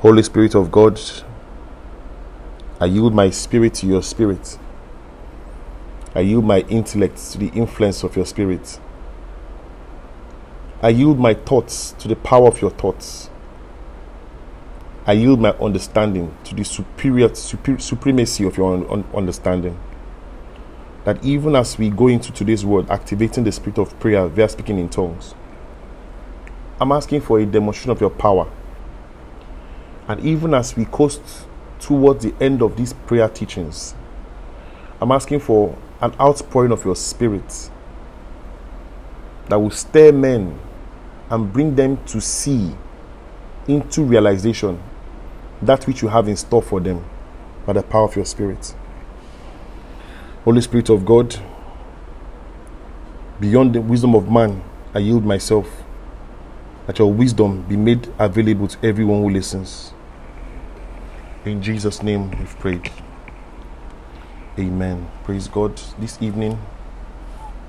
Holy Spirit of God, I yield my spirit to your spirit. I yield my intellect to the influence of your spirit. I yield my thoughts to the power of your thoughts. I yield my understanding to the superior, super, supremacy of your un- understanding. That even as we go into today's word, activating the spirit of prayer via speaking in tongues, I'm asking for a demonstration of your power. And even as we coast towards the end of these prayer teachings, I'm asking for an outpouring of your spirit that will stir men and bring them to see into realization that which you have in store for them by the power of your spirit. Holy Spirit of God, beyond the wisdom of man, I yield myself that your wisdom be made available to everyone who listens. In Jesus' name we've prayed. Amen. Praise God. This evening,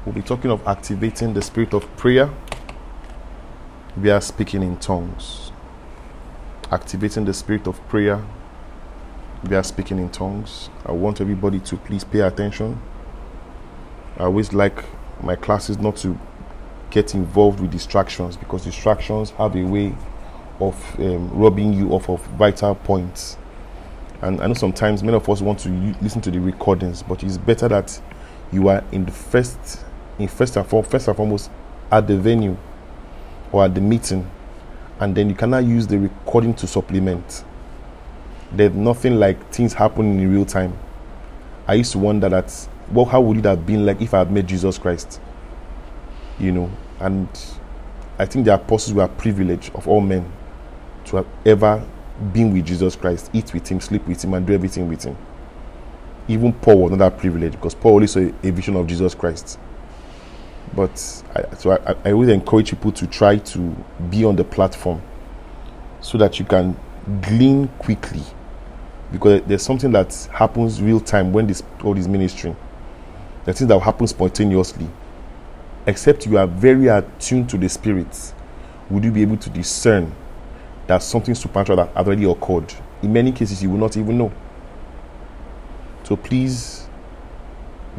we'll be talking of activating the spirit of prayer. We are speaking in tongues. Activating the spirit of prayer. We are speaking in tongues. I want everybody to please pay attention. I always like my classes not to get involved with distractions because distractions have a way of um, robbing you off of vital points. And I know sometimes many of us want to listen to the recordings, but it's better that you are in the first, in first and foremost, first and foremost, at the venue or at the meeting, and then you cannot use the recording to supplement. There's nothing like things happening in real time. I used to wonder that, well, how would it have been like if I had met Jesus Christ? you know, and I think the apostles were privileged of all men to have ever been with Jesus Christ, eat with him, sleep with him, and do everything with him. Even Paul was not that privileged because Paul only saw a vision of Jesus Christ. But I, so I, I always encourage people to try to be on the platform so that you can glean quickly because there's something that happens real time when this all is ministering. The things that happen spontaneously except you are very attuned to the spirits, would you be able to discern that something supernatural that already occurred? In many cases, you will not even know. So please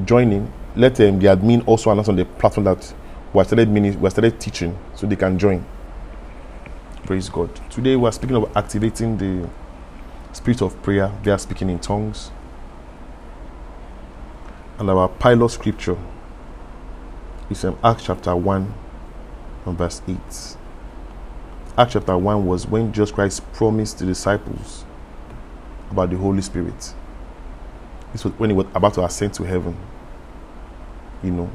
join in. Let um, the admin also announce on the platform that we started, mini- we started teaching so they can join. Praise God. Today we are speaking of activating the spirit of prayer. They are speaking in tongues. And our pilot scripture is in Acts chapter 1 and verse 8. Acts chapter 1 was when Jesus Christ promised the disciples about the Holy Spirit. This was when he was about to ascend to heaven. You know.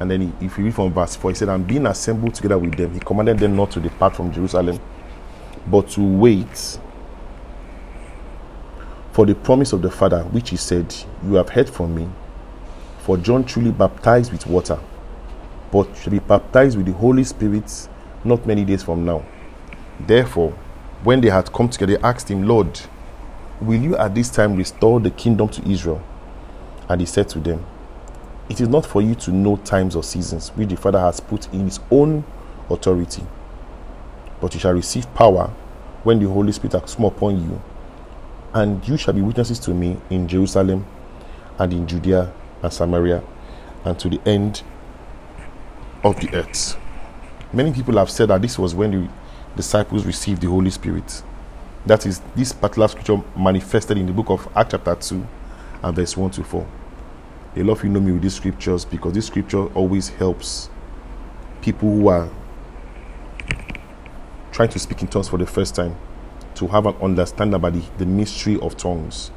And then, he, if you read from verse 4, he said, And being assembled together with them, he commanded them not to depart from Jerusalem, but to wait for the promise of the Father, which he said, You have heard from me. For John truly baptized with water, but shall be baptized with the Holy Spirit not many days from now. Therefore, when they had come together, they asked him, Lord, will you at this time restore the kingdom to Israel? And he said to them, It is not for you to know times or seasons which the Father has put in his own authority, but you shall receive power when the Holy Spirit has come upon you, and you shall be witnesses to me in Jerusalem and in Judea and Samaria and to the end of the earth. Many people have said that this was when the disciples received the Holy Spirit. That is, this particular scripture manifested in the book of Acts, chapter 2, and verse 1 to 4. A lot of you know me with these scriptures because this scripture always helps people who are trying to speak in tongues for the first time to have an understanding about the, the mystery of tongues.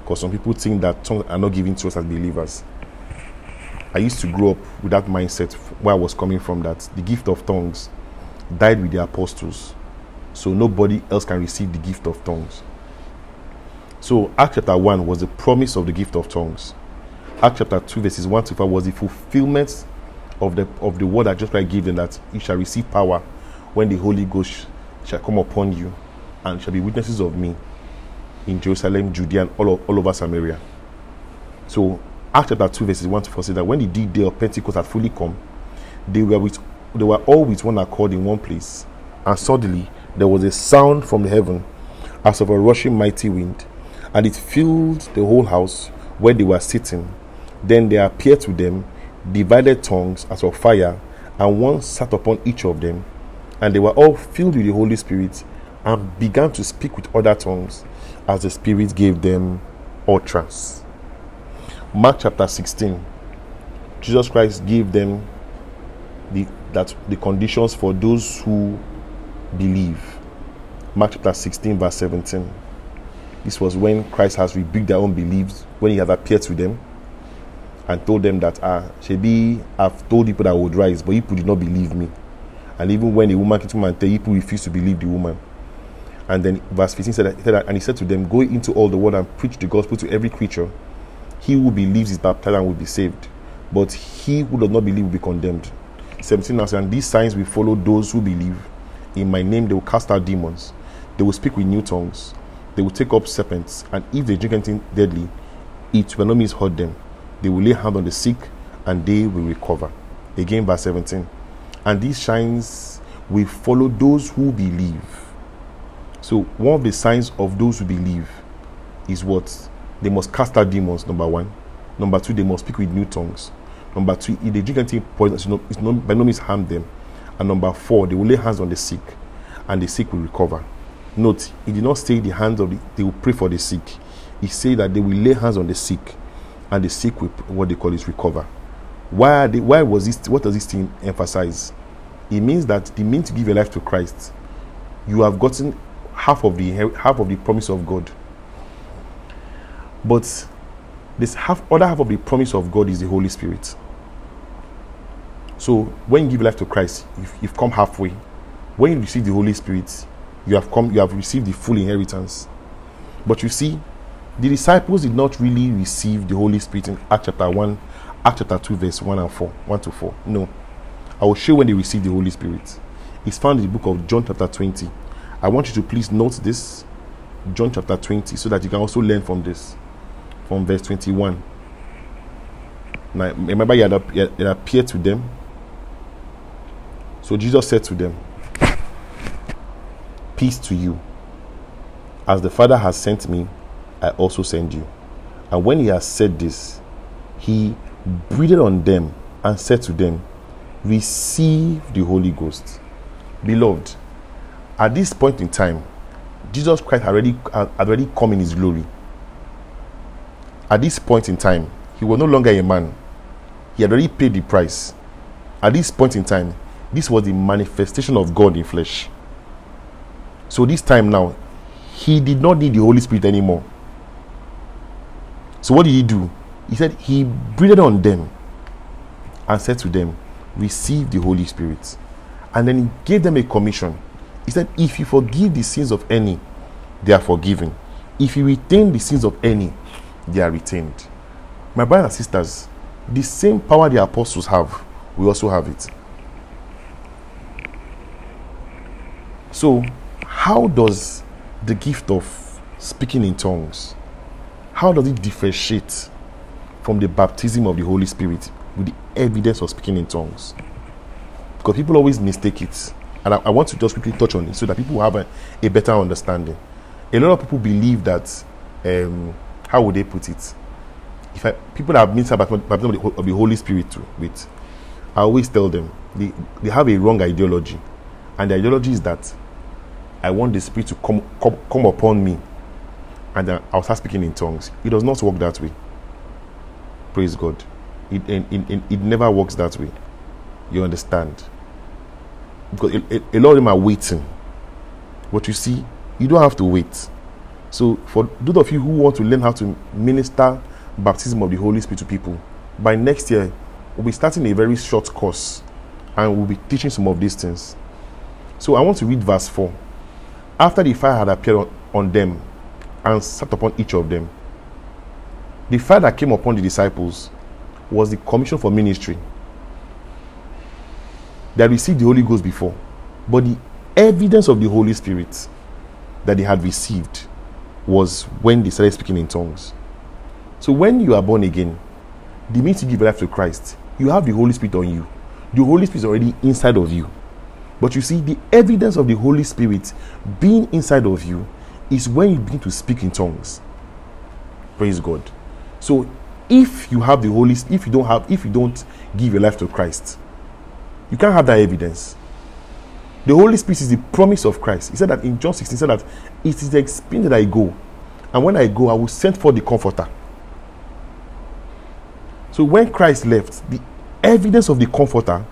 Because some people think that tongues are not given to us as believers. I used to grow up with that mindset where I was coming from that the gift of tongues died with the apostles. So nobody else can receive the gift of tongues. So Acts chapter 1 was the promise of the gift of tongues. Acts chapter 2, verses 1 to 5 was the fulfillment of the of the word that just like given that you shall receive power when the Holy Ghost shall come upon you and shall be witnesses of me in Jerusalem, Judea, and all, all over Samaria. So Acts chapter 2, verses 1 to 4 says that when the day of Pentecost had fully come, they were with they were all with one accord in one place. And suddenly there was a sound from the heaven as of a rushing mighty wind, and it filled the whole house where they were sitting. Then there appeared to them divided tongues as of fire, and one sat upon each of them. And they were all filled with the Holy Spirit and began to speak with other tongues as the Spirit gave them utterance. Mark chapter 16. Jesus Christ gave them the that the conditions for those who believe. Mark chapter 16, verse 17. This was when Christ has rebuked their own beliefs, when he has appeared to them and told them that ah Shebi, I've told people that I would rise, but people did not believe me. And even when a woman came to him and tell people refused to believe the woman. And then verse 15 said that, and he said to them, Go into all the world and preach the gospel to every creature. He who believes is baptized and will be saved, but he who does not believe will be condemned. 17 now and these signs will follow those who believe. In my name they will cast out demons, they will speak with new tongues, they will take up serpents, and if they drink anything deadly, it will not hurt them. They will lay hands on the sick, and they will recover. Again, verse 17. And these signs will follow those who believe. So, one of the signs of those who believe is what? They must cast out demons, number one. Number two, they must speak with new tongues. Number three, if they drink anything poisonous, it's not, by no means harm them. And number four, they will lay hands on the sick, and the sick will recover. Note, he did not say the hands of the, they will pray for the sick. He said that they will lay hands on the sick, and the sick will, what they call is recover. Why, they, why was this, what does this thing emphasize? It means that the means to give your life to Christ, you have gotten half of the half of the promise of God. But this half other half of the promise of God is the Holy Spirit. So when you give life to Christ, you've, you've come halfway. When you receive the Holy Spirit, you have come, you have received the full inheritance. But you see, the disciples did not really receive the Holy Spirit in Acts chapter 1, Acts chapter 2, verse 1 and 4. 1 to 4. No. I will show when they received the Holy Spirit. It's found in the book of John chapter 20. I want you to please note this. John chapter 20, so that you can also learn from this. From verse 21. Now, remember, he had, had appeared to them so Jesus said to them, Peace to you. As the Father has sent me, I also send you. And when he has said this, he breathed on them and said to them, Receive the Holy Ghost. Beloved, at this point in time, Jesus Christ already, had already come in his glory. At this point in time, he was no longer a man. He had already paid the price. At this point in time, this was the manifestation of God in flesh. So this time now, he did not need the Holy Spirit anymore. So what did he do? He said he breathed on them and said to them, Receive the Holy Spirit. And then he gave them a commission. He said, If you forgive the sins of any, they are forgiven. If you retain the sins of any, they are retained. My brothers and sisters, the same power the apostles have, we also have it. So, how does the gift of speaking in tongues how does it differentiate from the baptism of the Holy Spirit with the evidence of speaking in tongues? Because people always mistake it. And I, I want to just quickly touch on it so that people have a, a better understanding. A lot of people believe that, um, how would they put it? If I, people have been baptism of the Holy Spirit too, I always tell them they, they have a wrong ideology. And the ideology is that I want the Spirit to come, come, come upon me and I'll start speaking in tongues. It does not work that way. Praise God. It, it, it, it never works that way. You understand? Because a, a, lot of them are waiting. But you see, you don't have to wait. So, for those of you who want to learn how to minister baptism of the Holy Spirit to people, by next year, we'll be starting a very short course and we'll be teaching some of these things. So, I want to read verse 4. After the fire had appeared on, on them and sat upon each of them, the fire that came upon the disciples was the commission for ministry. They received the Holy Ghost before, but the evidence of the Holy Spirit that they had received was when they started speaking in tongues. So when you are born again, the minute you give life to Christ, you have the Holy Spirit on you. The Holy Spirit is already inside of you. But you see, the evidence of the Holy Spirit being inside of you is when you begin to speak in tongues. Praise God. So if you have the Holy if you don't have if you don't give your life to Christ, you can't have that evidence. The Holy Spirit is the promise of Christ. He said that in John 16, he said that it is the experience that I go. And when I go, I will send for the comforter. So when Christ left, the evidence of the comforter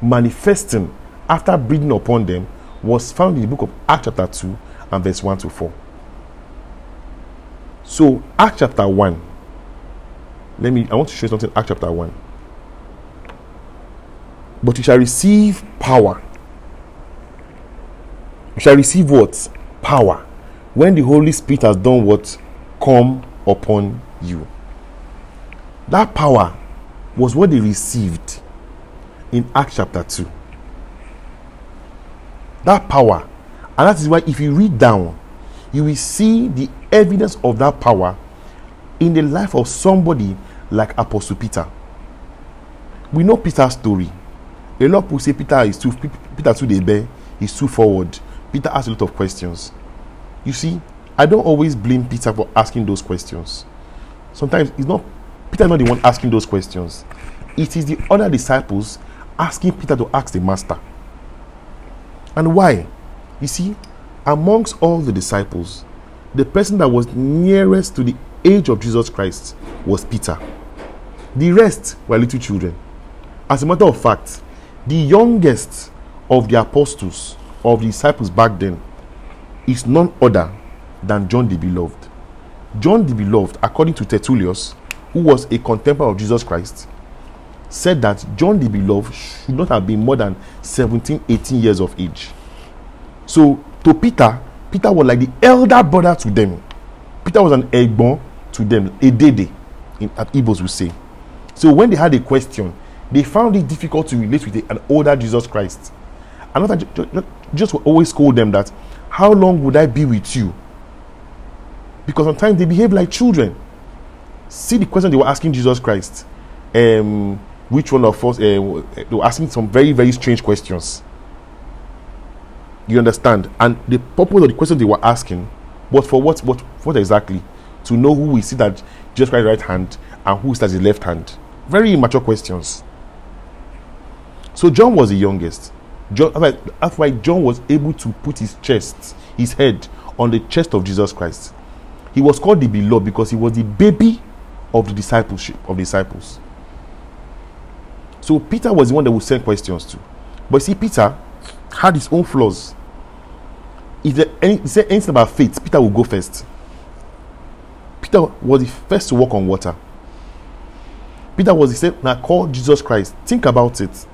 manifesting after breathing upon them was found in the book of Acts chapter 2 and verse 1 to 4. So Acts chapter 1. Let me I want to show you something Acts chapter 1. But you shall receive power shall receive what? Power. When the Holy Spirit has done what? Come upon you. That power was what they received in Acts chapter 2. That power. And that is why, if you read down, you will see the evidence of that power in the life of somebody like Apostle Peter. We know Peter's story. A lot of people say Peter is too Peter too the bear, he's too forward. Peter asked a lot of questions. You see, I don't always blame Peter for asking those questions. Sometimes it's not Peter not the one asking those questions. It is the other disciples asking Peter to ask the master. And why? You see, amongst all the disciples, the person that was nearest to the age of Jesus Christ was Peter. The rest were little children. As a matter of fact, the youngest of the apostles of the disciples back then is none other than John the Beloved. John the Beloved, according to Tertullius, who was a contemporary of Jesus Christ, said that John the Beloved should not have been more than 17, 18 years of age. So, to Peter, Peter was like the elder brother to them. Peter was an egbon to them, a dede, in, at Igbos would say. So, when they had a question, they found it difficult to relate with an older Jesus Christ. Another just always scold them that how long would I be with you? Because sometimes they behave like children. See the question they were asking Jesus Christ. Um, which one of us? Uh, they were asking some very, very strange questions. You understand? And the purpose of the question they were asking was for what? What? What exactly? To know who we see that Jesus Christ's right hand and who is at his left hand. Very immature questions. So John was the youngest. John, that's why John was able to put his chest, his head, on the chest of Jesus Christ. He was called the beloved because he was the baby of the discipleship of disciples. So Peter was the one that would send questions to. But see, Peter had his own flaws. If there any, say anything about faith, Peter will go first. Peter was the first to walk on water. Peter was the same that called Jesus Christ. Think about it.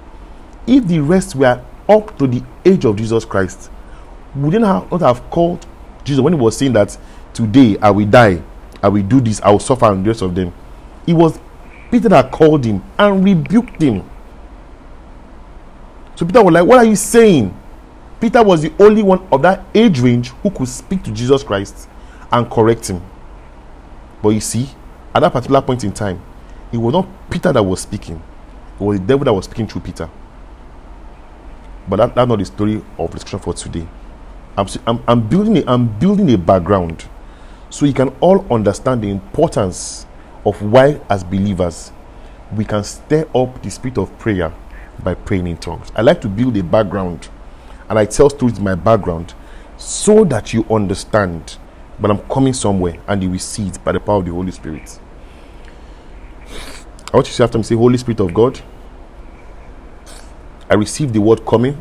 If the rest were up to the age of Jesus Christ, would not have called Jesus when he was saying that today I will die, I will do this, I will suffer, and the rest of them? It was Peter that called him and rebuked him. So Peter was like, What are you saying? Peter was the only one of that age range who could speak to Jesus Christ and correct him. But you see, at that particular point in time, it was not Peter that was speaking, it was the devil that was speaking through Peter. But that, that's not the story of discussion for today. I'm, I'm, I'm, building a, I'm building a background so you can all understand the importance of why, as believers, we can stir up the spirit of prayer by praying in tongues. I like to build a background and I tell stories in my background so that you understand. But I'm coming somewhere and you will see it by the power of the Holy Spirit. I want you to say after me, say, Holy Spirit of God. I receive the word coming.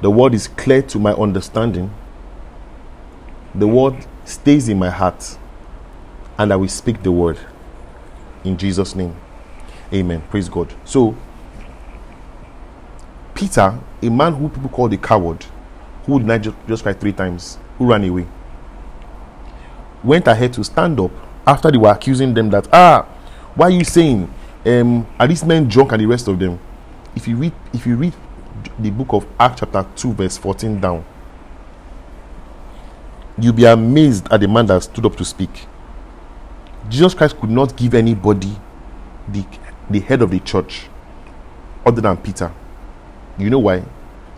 The word is clear to my understanding. The word stays in my heart. And I will speak the word. In Jesus' name. Amen. Praise God. So, Peter, a man who people call the coward, who denied Jesus cry three times, who ran away, went ahead to stand up after they were accusing them that, ah, why are you saying, um, are these men drunk and the rest of them? If you read if you read the book of Acts chapter 2 verse 14 down you'll be amazed at the man that stood up to speak Jesus Christ could not give anybody the the head of the church other than Peter you know why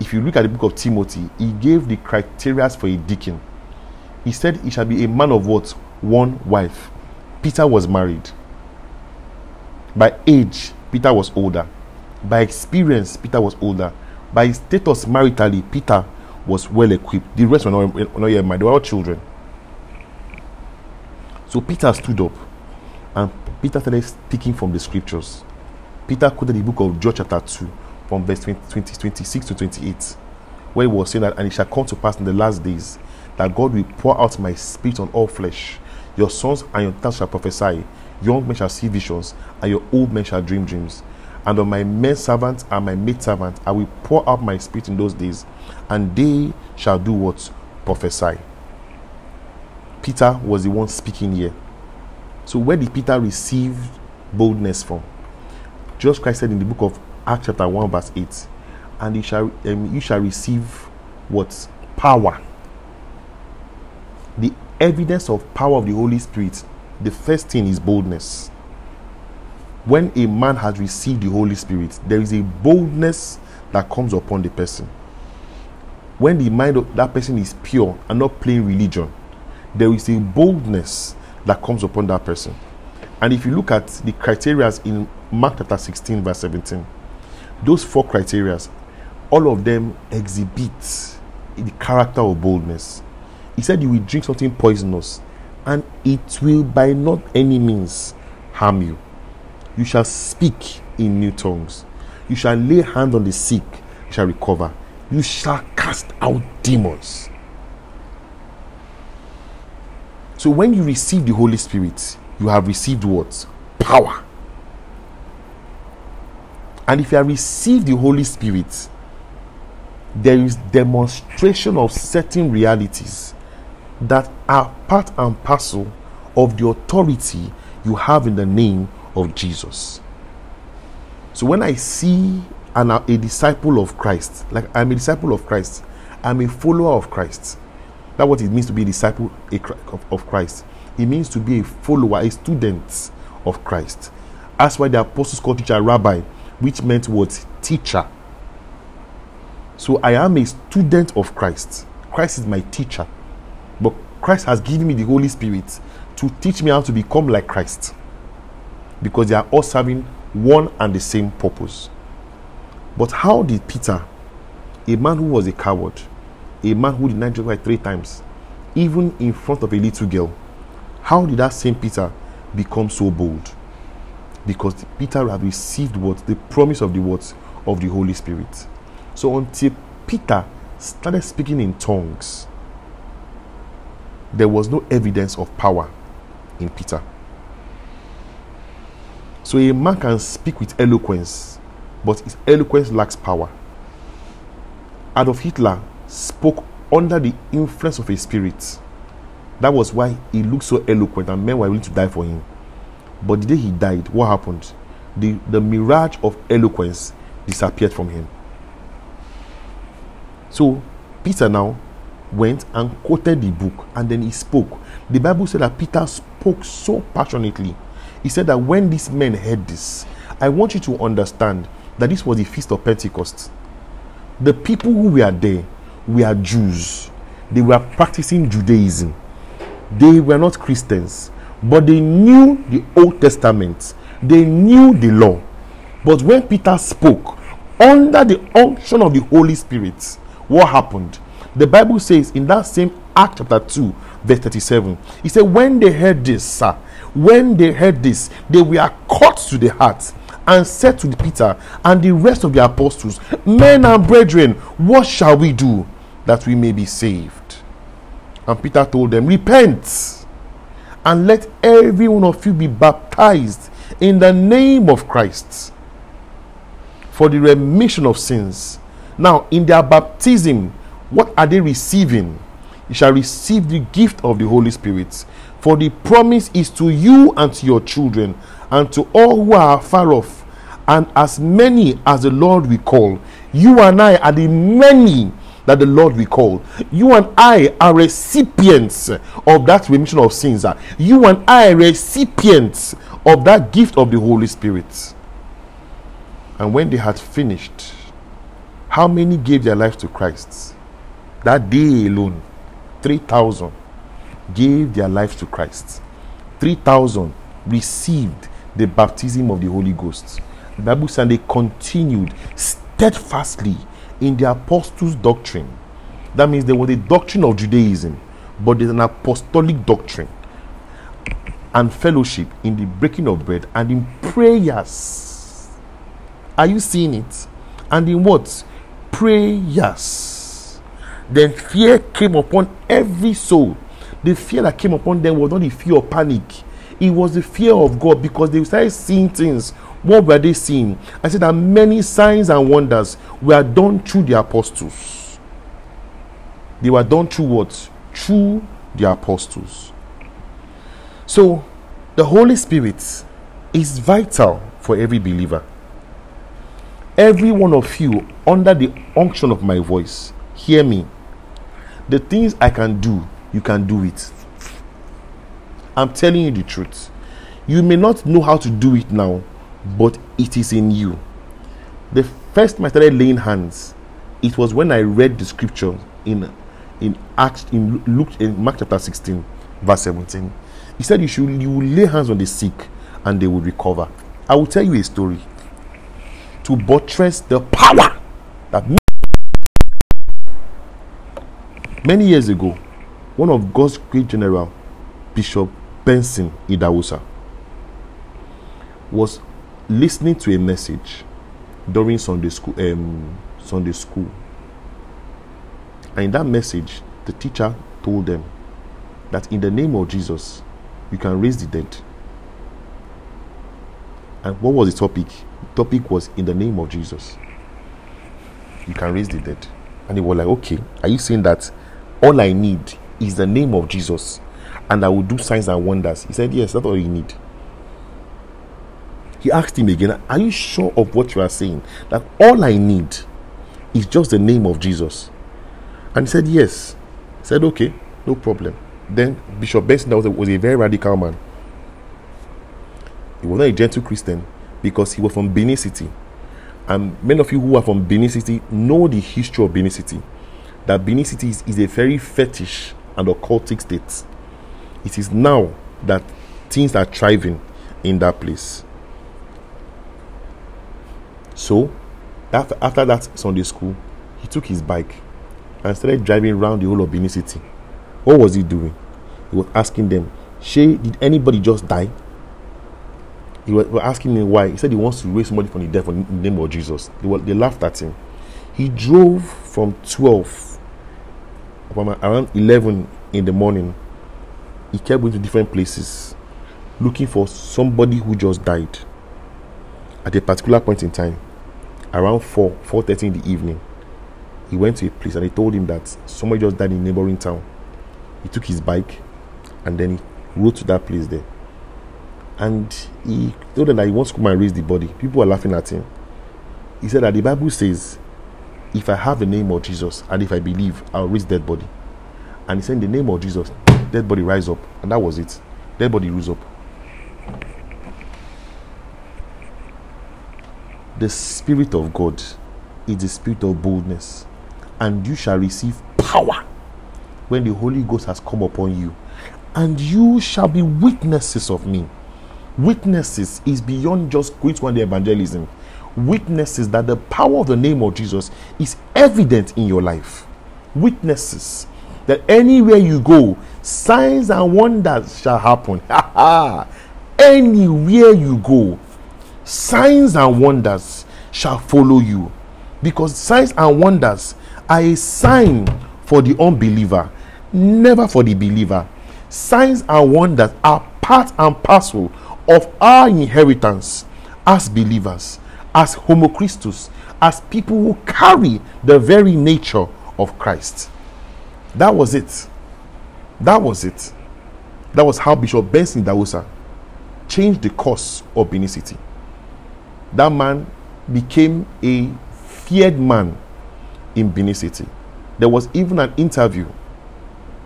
if you look at the book of Timothy, he gave the criteria for a deacon. He said he shall be a man of what? One wife. Peter was married. By age, Peter was older. By experience, Peter was older. By status maritally, Peter was well equipped. The rest were not, were not yet married. They were all children. So Peter stood up and Peter started speaking from the scriptures. Peter quoted the book of John chapter 2 from verse 20, 20, 26 to 28, where he was saying that, and it shall come to pass in the last days that God will pour out my spirit on all flesh. Your sons and your daughters shall prophesy, young men shall see visions, and your old men shall dream dreams. And on my men servants and my maid servants I will pour out my spirit in those days, and they shall do what? Prophesy. Peter was the one speaking here. So where did Peter receive boldness from? Jesus Christ said in the book of Acts chapter 1 verse 8, and you shall um, you shall receive what power. The evidence of power of the Holy Spirit, the first thing is boldness. When a man has received the Holy Spirit, there is a boldness that comes upon the person. When the mind of that person is pure and not playing religion, there is a boldness that comes upon that person. And if you look at the criteria in Mark chapter 16, verse 17, those four criteria, all of them exhibit the character of boldness. He said, You will drink something poisonous, and it will by not any means harm you. You shall speak in new tongues. You shall lay hand on the sick, you shall recover. You shall cast out demons. So when you receive the Holy Spirit, you have received what? Power. And if you have received the Holy Spirit, there is demonstration of certain realities that are part and parcel of the authority you have in the name of Jesus. So when I see an, a disciple of Christ, like I'm a disciple of Christ, I'm a follower of Christ. That's what it means to be a disciple of Christ. It means to be a follower, a student of Christ. That's why the apostles called teacher rabbi, which meant what? Teacher. So I am a student of Christ. Christ is my teacher. But Christ has given me the Holy Spirit to teach me how to become like Christ. Because they are all serving one and the same purpose. But how did Peter, a man who was a coward, a man who denied Jesus Christ three times, even in front of a little girl, how did that same Peter become so bold? Because Peter had received what? The promise of the words of the Holy Spirit. So until Peter started speaking in tongues, there was no evidence of power in Peter. So a man can speak with eloquence, but his eloquence lacks power. Adolf Hitler spoke under the influence of a spirit. That was why he looked so eloquent and men were willing to die for him. But the day he died, what happened? The, the mirage of eloquence disappeared from him. So Peter now went and quoted the book and then he spoke. The Bible said that Peter spoke so passionately. He said that when these men heard this, I want you to understand that this was the feast of Pentecost. The people who were there were Jews, they were practicing Judaism, they were not Christians, but they knew the Old Testament, they knew the law. But when Peter spoke under the unction of the Holy Spirit, what happened? The Bible says in that same Act chapter 2, verse 37, he said, When they heard this, sir, when they heard this, they were cut to the heart and said to Peter and the rest of the apostles, Men and brethren, what shall we do that we may be saved? And Peter told them, Repent and let every one of you be baptized in the name of Christ for the remission of sins. Now, in their baptism, what are they receiving? You shall receive the gift of the Holy Spirit. For the promise is to you and to your children, and to all who are far off, and as many as the Lord will call. You and I are the many that the Lord will call. You and I are recipients of that remission of sins. You and I are recipients of that gift of the Holy Spirit. And when they had finished, How many gave their life to Christ? That day alone, 3,000 gave their life to Christ. 3,000 received the baptism of the Holy Ghost. Bible said they continued steadfastly in the apostles' doctrine. That means there was a doctrine of Judaism, but there's an apostolic doctrine and fellowship in the breaking of bread and in prayers. Are you seeing it? And in what? Prayers. Then fear came upon every soul. The fear that came upon them was not the fear of panic, it was the fear of God because they started seeing things. What were they seeing? I said that many signs and wonders were done through the apostles. They were done through what? Through the apostles. So, the Holy Spirit is vital for every believer. Every one of you, under the unction of my voice, hear me. The things I can do, you can do it. I'm telling you the truth. You may not know how to do it now, but it is in you. The first time I started laying hands, it was when I read the scripture in in Acts in Luke in Mark chapter 16, verse 17. He said you should you will lay hands on the sick and they will recover. I will tell you a story to buttress the power that many years ago, one of God's great general, Bishop Benson Idahosa, was listening to a message during Sunday school. Um, Sunday school, and in that message, the teacher told them that in the name of Jesus, you can raise the dead. And what was the topic? The topic was in the name of Jesus. You can raise the dead. And they were like, okay, are you saying that all I need is the name of Jesus and I will do signs and wonders? He said, yes, that's all you need. He asked him again, Are you sure of what you are saying? That all I need is just the name of Jesus. And he said, Yes. He said, Okay, no problem. Then Bishop Benson was a, was a very radical man. He was not a gentle Christian because he was from Benin City. And many of you who are from Benin City know the history of Benin City. That Benin City is, is a very fetish and occultic state. It is now that things are thriving in that place. So, after, after that Sunday school, he took his bike and started driving around the whole of Benin City. What was he doing? He was asking them, Shay, did anybody just die? He was asking me why. He said he wants to raise somebody from the dead in the name of Jesus. They, were, they laughed at him. He drove from 12, around 11 in the morning. He kept going to different places looking for somebody who just died at a particular point in time. Around 4 4.30 in the evening he went to a place and they told him that somebody just died in a neighboring town. He took his bike and then he rode to that place there. And he told them that he wants to come and raise the body. People were laughing at him. He said that the bible says if i have the name of jesus and if i believe i'll raise dead body. And he said in the name of jesus dead body rise up. And that was it. Dead body rose up. The Spirit of God is the spirit of boldness, and you shall receive power when the Holy Ghost has come upon you, and you shall be witnesses of me. Witnesses is beyond just going to the evangelism. Witnesses that the power of the name of Jesus is evident in your life. Witnesses that anywhere you go, signs and wonders shall happen. anywhere you go, signs and wonders shall follow you. Because signs and wonders are a sign for the unbeliever, never for the believer. Signs and wonders are part and parcel of our inheritance as believers, as Homo Christus, as people who carry the very nature of Christ. That was it. That was it. That was how Bishop Benson Idahosa changed the course of Benin City that man became a feared man in Benin City. There was even an interview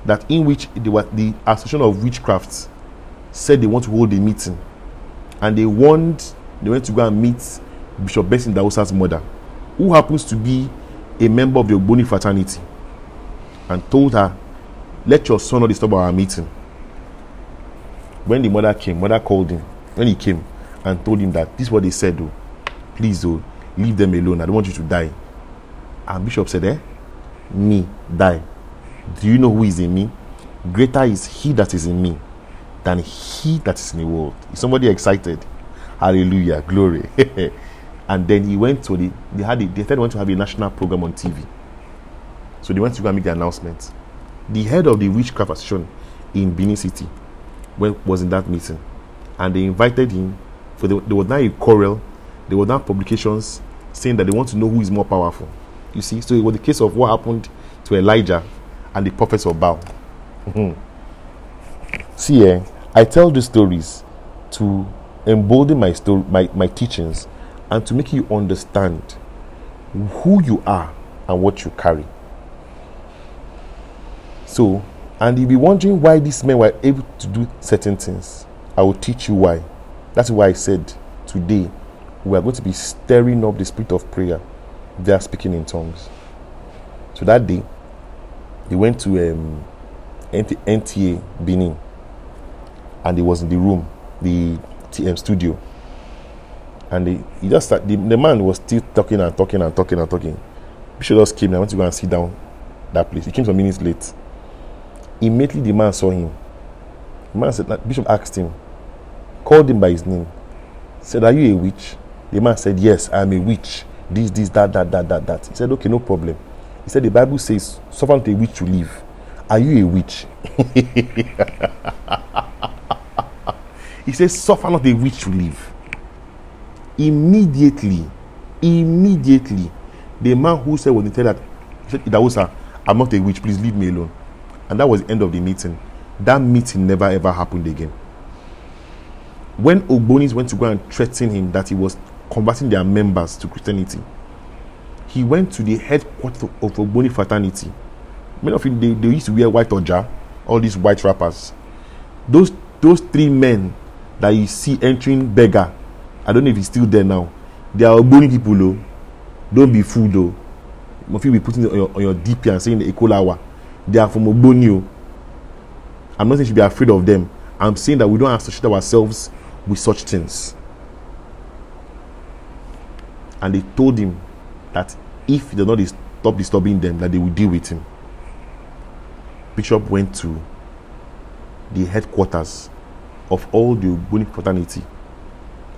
that in which the, the Association of Witchcrafts said they want to hold a meeting, and they warned they went to go and meet Bishop Benson Idahosa's mother, who happens to be a member of the Ogboni fraternity and told her, Let your son not disturb our meeting. When the mother came, mother called him. When he came and told him that this is what they said, though. Please, though, leave them alone. I don't want you to die. And Bishop said, Eh? Me, die. Do you know who is in me? Greater is he that is in me than he that is in the world. Is somebody excited? Hallelujah. Glory. and then he went to the they had a, they thought they went to have a national program on TV. So they went to go and make the announcement. The head of the witchcraft association in Benin City was in that meeting. And they invited him for the, there was now a quarrel, there were now publications saying that they want to know who is more powerful. You see, so it was the case of what happened to Elijah and the prophets of Baal. Mm-hmm. See, eh, I tell these stories to embolden my story, my, my teachings, and to make you understand who you are and what you carry. So, and you'll be wondering why these men were able to do certain things. I will teach you why. That's why I said today we are going to be stirring up the spirit of prayer. They are speaking in tongues. So that day, he went to um, NTA Benin and he was in the room, the TM studio. And he, just the, the man was still talking and talking and talking and talking. Bishop just came and I went to go and sit down that place. He came some minutes late. Immediately the man saw him. The man said, Bishop asked him, called him by his name, said, Are you a witch? The man said, Yes, I am a witch. This, this, that, that, that, that, that. He said, Okay, no problem. He said, The Bible says, suffer a witch to live. Are you a witch? he says, Suffer not a witch to live. Immediately, immediately, the man who said when he said that, said, Idahosa, I'm not a witch, please leave me alone. And that was the end of the meeting. That meeting never ever happened again. When Ogbonis went to go and threaten him that he was converting their members to Christianity, he went to the headquarters of Ogboni fraternity. Many of them they, they used to wear white oja, all these white wrappers. Those those three men that you see entering beggar, I don't know if he's still there now. They are Ogboni people though. Don't be fooled though. If you be putting on your, on your DP and saying the Ekolawa, they are from Ogbonio. Oh. I'm not saying you should be afraid of them. I'm saying that we don't associate ourselves with such things. And they told him that if he does not stop disturbing them, that they will deal with him. Bishop went to the headquarters of all the Ogboni fraternity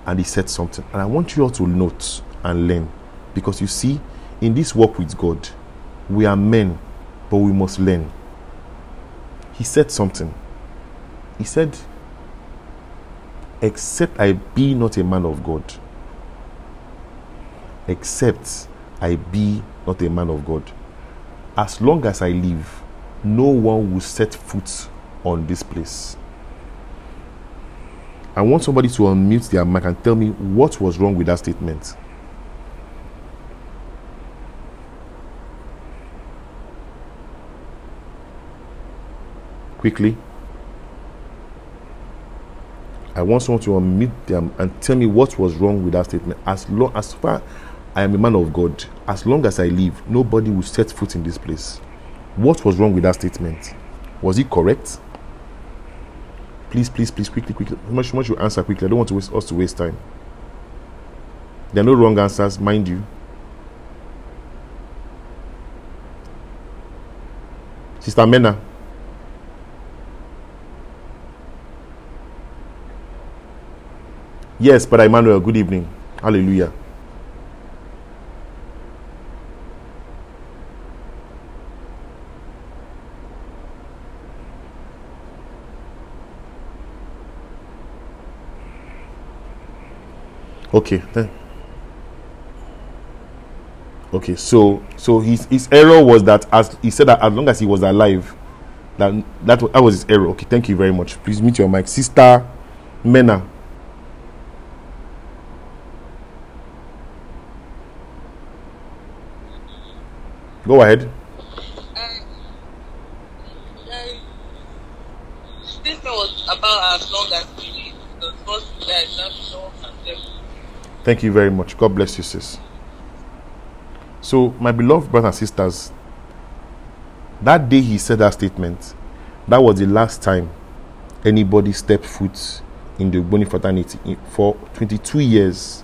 and he said something. And I want you all to note and learn because you see, in this work with God, we are men, but we must learn. He said something. He said, Except I be not a man of God, except I be not a man of God. As long as I live, no one will set foot on this place. I want somebody to unmute their mic and tell me what was wrong with that statement. Quickly. I want someone to unmute them and tell me what was wrong with that statement. As long as far I am a man of God, as long as I live, nobody will set foot in this place. What was wrong with that statement? Was it correct? Please, please, please, quickly, quickly. Much, much you answer quickly. I don't want to waste us to waste time. There are no wrong answers, mind you. Sister Mena. Yes, but Emmanuel, good evening. Hallelujah. Okay, then. Okay, so so his his error was that as he said that as long as he was alive, that that, that was his error. Okay, thank you very much. Please mute your mic, Sister Mena. Go ahead. Thank you very much. God bless you, sis. So, my beloved brothers and sisters, that day he said that statement, that was the last time anybody stepped foot in the Ogboni fraternity. For 22 years,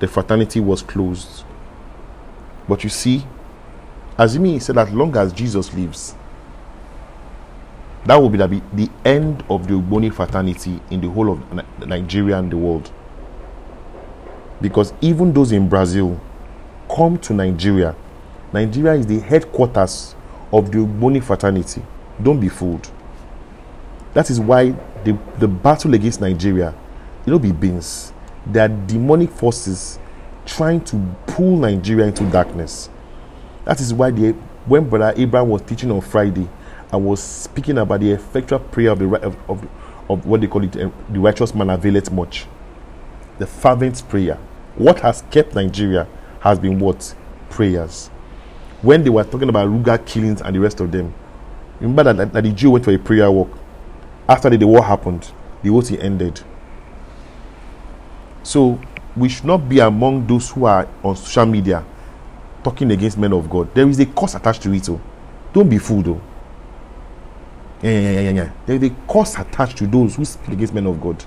the fraternity was closed. But you see, he said as long as Jesus lives, that will be the, the end of the Ogboni fraternity in the whole of Nigeria and the world. Because even those in Brazil come to Nigeria. Nigeria is the headquarters of the Ogboni fraternity. Don't be fooled. That is why the, the battle against Nigeria, it'll be beans. There are demonic forces trying to pull Nigeria into darkness. That is why the, when Brother Abraham was teaching on Friday, I was speaking about the effectual prayer of the of, of, of what they call it, uh, the righteous man availeth much. The fervent prayer. What has kept Nigeria has been what? Prayers. When they were talking about Ruga killings and the rest of them, remember that, that the Jew went for a prayer walk. After the, the war happened, the whole thing ended. So we should not be among those who are on social media talking against men of God. There is a cost attached to it. Oh. Don't be fooled. Oh. Yeah, yeah, yeah, yeah, yeah. There is a cost attached to those who speak against men of God.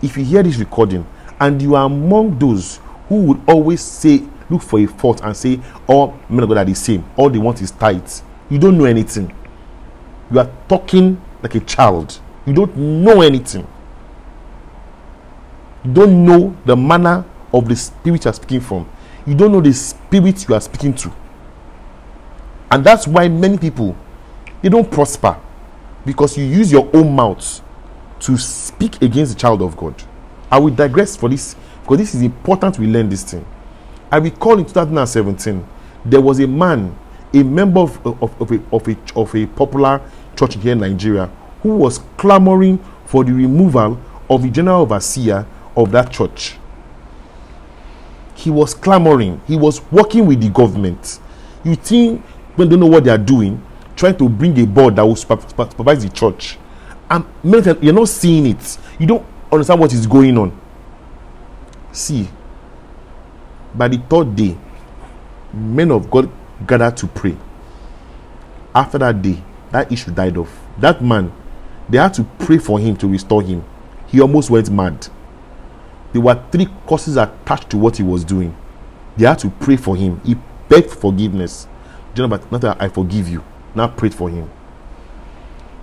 If you hear this recording and you are among those who would always say, look for a fault and say, all men of God are the same, all they want is tight, you don't know anything. You are talking like a child. You don't know anything. You don't know the manner of the spirit you are speaking from. You don't know the spirit you are speaking to. And that's why many people they don't prosper because you use your own mouth to speak against the child of God. I will digress for this because this is important we learn this thing. I recall in 2017 there was a man, a member of, of, of, a, of, a, of a popular church here in Nigeria who was clamoring for the removal of the general overseer of that church. He was clamoring, he was working with the government. You think when they know what they are doing, trying to bring a board that will supervise the church. And you're not seeing it. You don't understand what is going on. See, by the third day, men of God gathered to pray. After that day, that issue died off. That man, they had to pray for him to restore him. He almost went mad. There were three causes attached to what he was doing. They had to pray for him. He begged forgiveness. But not I forgive you. Now prayed for him.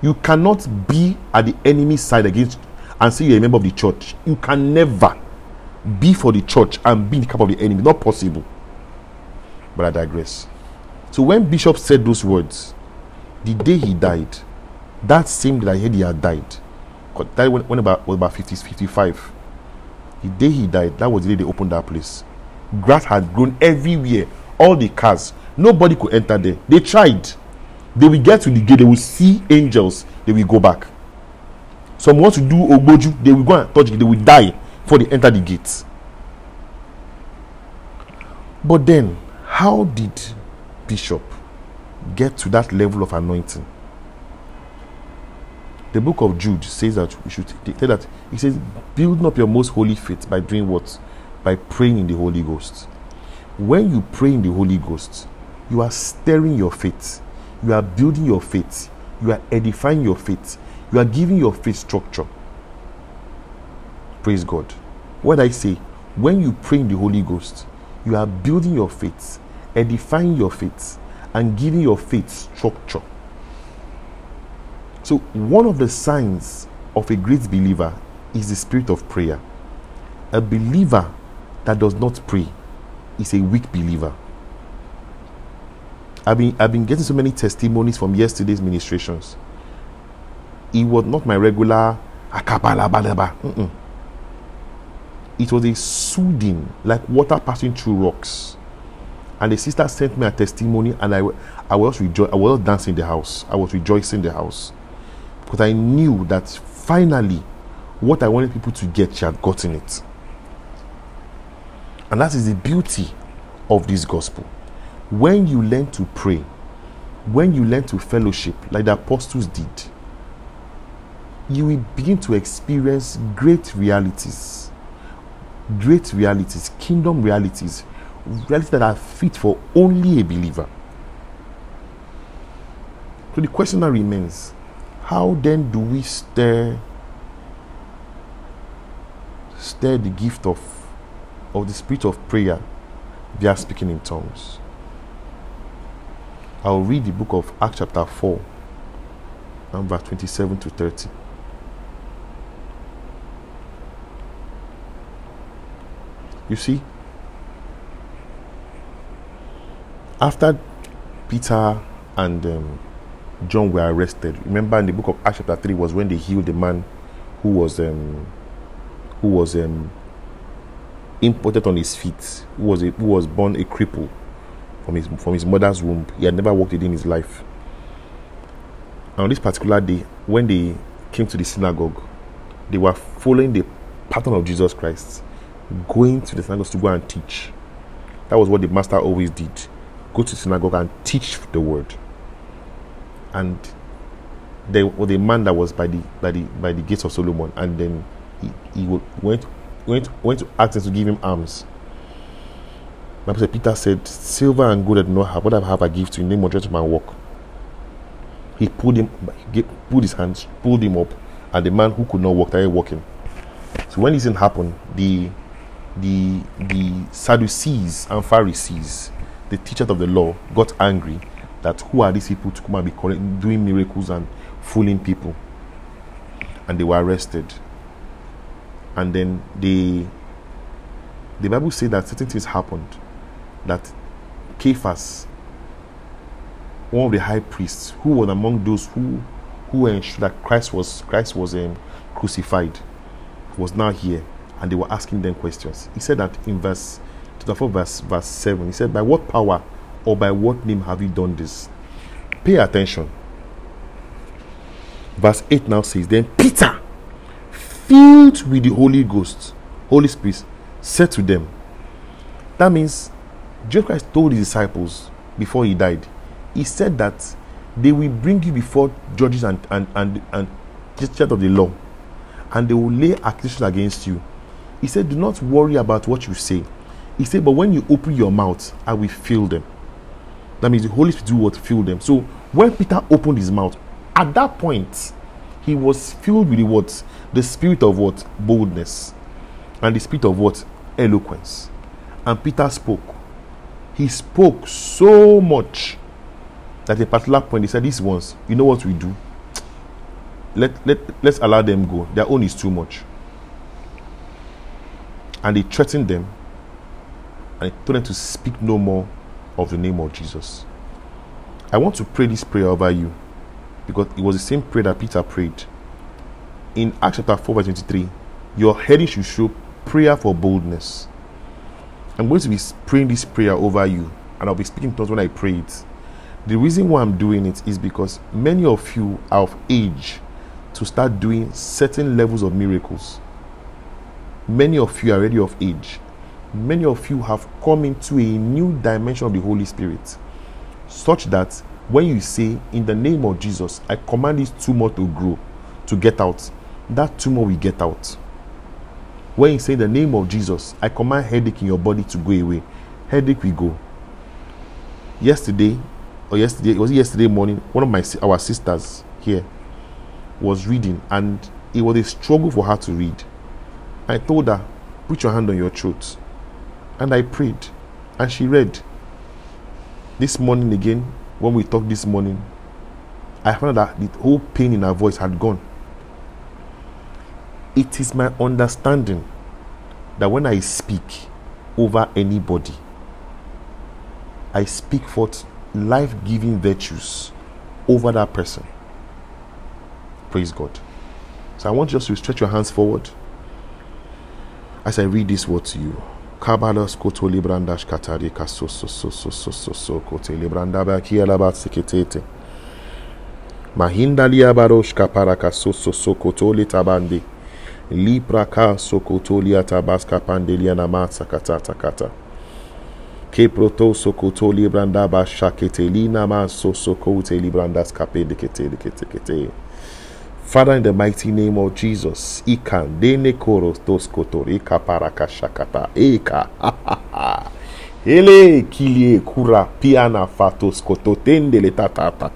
You cannot be at the enemy's side against and say you're a member of the church. You can never be for the church and be in the camp of the enemy. Not possible. But I digress. So when Bishop said those words, the day he died, that same day I heard he had died, died when, when about was about 50, 55. The day he died, that was the day they opened that place. Grass had grown everywhere, all the cars. Nobody could enter there. They tried. They will get to the gate, they will see angels, they will go back. Some want to do Ogboju, they will go and touch they will die before they enter the gates. But then, how did Bishop get to that level of anointing? The book of Jude says that we should say that he says, build up your most holy faith by doing what? By praying in the Holy Ghost. When you pray in the Holy Ghost, you are stirring your faith, you are building your faith, you are edifying your faith, you are giving your faith structure. Praise God. What I say, when you pray in the Holy Ghost, you are building your faith, edifying your faith, and giving your faith structure. So, one of the signs of a great believer is the spirit of prayer. A believer that does not pray is a weak believer. I've been, I've been getting so many testimonies from yesterday's ministrations. It was not my regular akapala It was a soothing, like water passing through rocks. And the sister sent me a testimony, and I, I was rejo- I was dancing in the house. I was rejoicing in the house because I knew that finally, what I wanted people to get, she had gotten it. And that is the beauty of this gospel. When you learn to pray, when you learn to fellowship, like the apostles did, you will begin to experience great realities. Great realities, kingdom realities, realities that are fit for only a believer. So the question now remains how then do we stir stir the gift of of the spirit of prayer via speaking in tongues? I'll read the book of Acts chapter 4 and verse 27 to 30. You see, after Peter and um, John were arrested, remember in the book of Acts chapter 3 was when they healed the man who was um, who was um, imported on his feet, who was a, who was born a cripple from his from his mother's womb. He had never walked it in his life. And on this particular day, when they came to the synagogue, they were following the pattern of Jesus Christ going to the synagogue to go and teach. That was what the master always did go to synagogue and teach the word. And there was a man that was by the by the by the gates of Solomon, and then he, he went went went to ask him to give him alms. Bible said Peter said, Silver and gold I do not have, what I have I give to you, name of man walk. He pulled him he pulled his hands, pulled him up, and the man who could not walk started walking. So when this thing happened, the the the Sadducees and Pharisees, the teachers of the law, got angry that who are these people to come and be doing miracles and fooling people, and they were arrested. And then they, the Bible says that certain things happened, that Caiaphas, one of the high priests, who was among those who who ensured that Christ was Christ was um, crucified, was now here and they were asking them questions. He said that in verse 24, verse, verse 7, he said, By what power or by what name have you done this? Pay attention. Verse 8 now says, Then Peter, filled with the Holy Ghost, Holy Spirit, said to them, That means Jesus Christ told his disciples before he died, he said that they will bring you before judges and and and, and teachers of the law, and they will lay accusations against you he said, Do not worry about what you say. He said, But when you open your mouth, I will fill them. That means the Holy Spirit will fill them. So when Peter opened his mouth, at that point, he was filled with the what? The spirit of what? Boldness. And the spirit of what? Eloquence. And Peter spoke. He spoke so much that at a particular point he said, This once, you know what we do? Let, let, let's allow them go. Their own is too much and he threatened them and he told them to speak no more of the name of Jesus. I want to pray this prayer over you because it was the same prayer that Peter prayed. In Acts chapter 4, verse 23, your heading should show prayer for boldness. I'm going to be praying this prayer over you, and I'll be speaking to us when I pray it. The reason why I'm doing it is because many of you are of age to start doing certain levels of miracles Many of you are already of age. Many of you have come into a new dimension of the Holy Spirit, such that when you say, In the name of Jesus, I command this tumor to grow, to get out, that tumor will get out. When you say, In the name of Jesus, I command headache in your body to go away, headache will go. Yesterday, or yesterday, it was yesterday morning, one of my our sisters here was reading, and it was a struggle for her to read I told her, Put your hand on your throat. And I prayed. And she read. This morning again, when we talked this morning, I found that the whole pain in her voice had gone. It is my understanding that when I speak over anybody, I speak forth life giving virtues over that person. Praise God. So I want you just to stretch your hands forward as I read this word to you. Kabalos koto librandash katari kaso so so so so so so kote libranda ba kia labat seketete. Mahinda liabarosh kapara kaso so so koto litabandi. Lipra ka so koto liatabas kapande lianamatsa katata kata. Ke proto so koto libranda ba shakete lina ma so so kote librandas kapede kete kete kete. Father, in the mighty name of Jesus, Ikan dene koros dos kotor ika parakashakata eka ele kilie kura piana fatos kototendele tatata.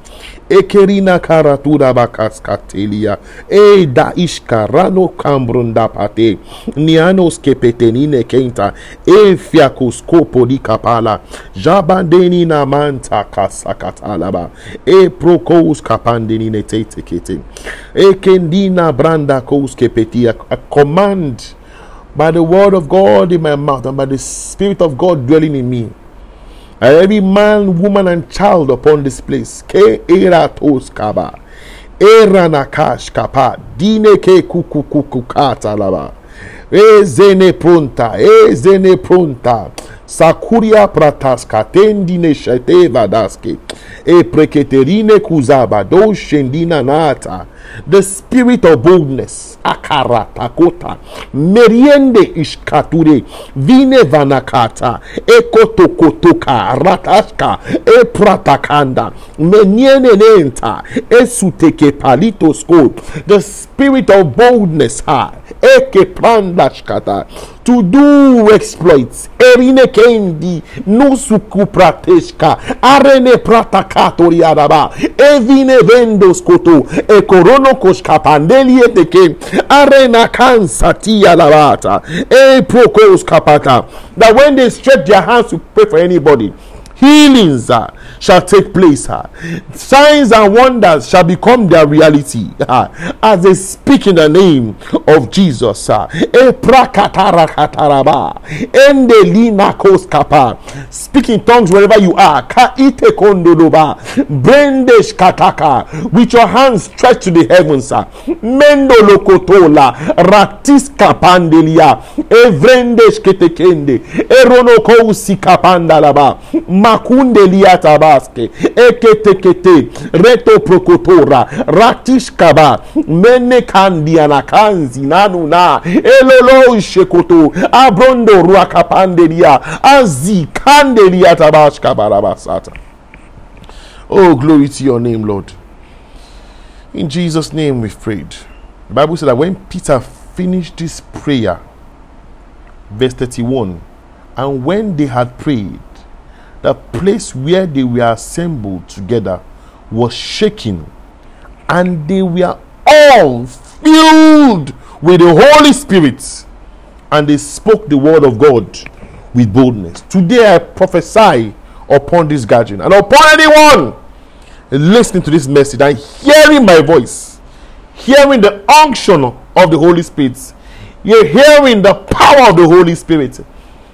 Ekerina karatura bakaskatelia e daishkarano kambrundapate nianos kepetenine kenta. E fiakoskopoli kapala. Jabandenina manta kasakatalaba e prokous kapandenine tetekete ekendina branda kous kepetia command by the word of God in my mouth and by the Spirit of God dwelling in me. And every man, woman, and child upon this place. Ke era tos kaba. Era nakash kapa. Dine ke kukukukata laba. Ezene pronta. Ezene pronta. Sakuria prataska tendine shete vadaske. E preketerine kuzaba do shendina nata. The spirit of boldness. Akarata kota. Meriende ishkature. Vine vanakata. Ekotokotoka. Ratashka. E pratakanda. Meniene nenta. Esuteke palitosko. The spirit of boldness. Ha. Eke prandashkata. To do exploits. Erine kendi. Nusuku prateshka. Arene pratakatori araba. Evine vendos koto. Ekorono koshkapandelie teke. Arena kansa tia lavata. E prokos kapata. That when they stretch their hands to pray for anybody, healings uh, shall take place. Signs and wonders shall become their reality as they speak in the name of Jesus. Speak in tongues wherever you are. Brendesh kataka. With your hands stretched to the heavens. Uh, Mendolokotola, Ratiska pandelia, Evrendesh ketekende, Eronokousi kapandalaba, Makunde liatabaske, Eketekete, Reto prokotora, Ratishkaba, Mene kandiana kanzi nanuna, Elolo shekoto, Abrondo ruakapandelia, Azi kandelia tabashka barabasata. Oh, glory to your name, Lord. In Jesus' name we've prayed. The Bible said that when Peter finished this prayer, verse 31, and when they had prayed, the place where they were assembled together was shaking, and they were all filled with the Holy Spirit, and they spoke the word of God with boldness. Today I prophesy upon this gathering and upon anyone listening to this message and hearing my voice, hearing the unction of the Holy Spirit, you're hearing the power of the Holy Spirit,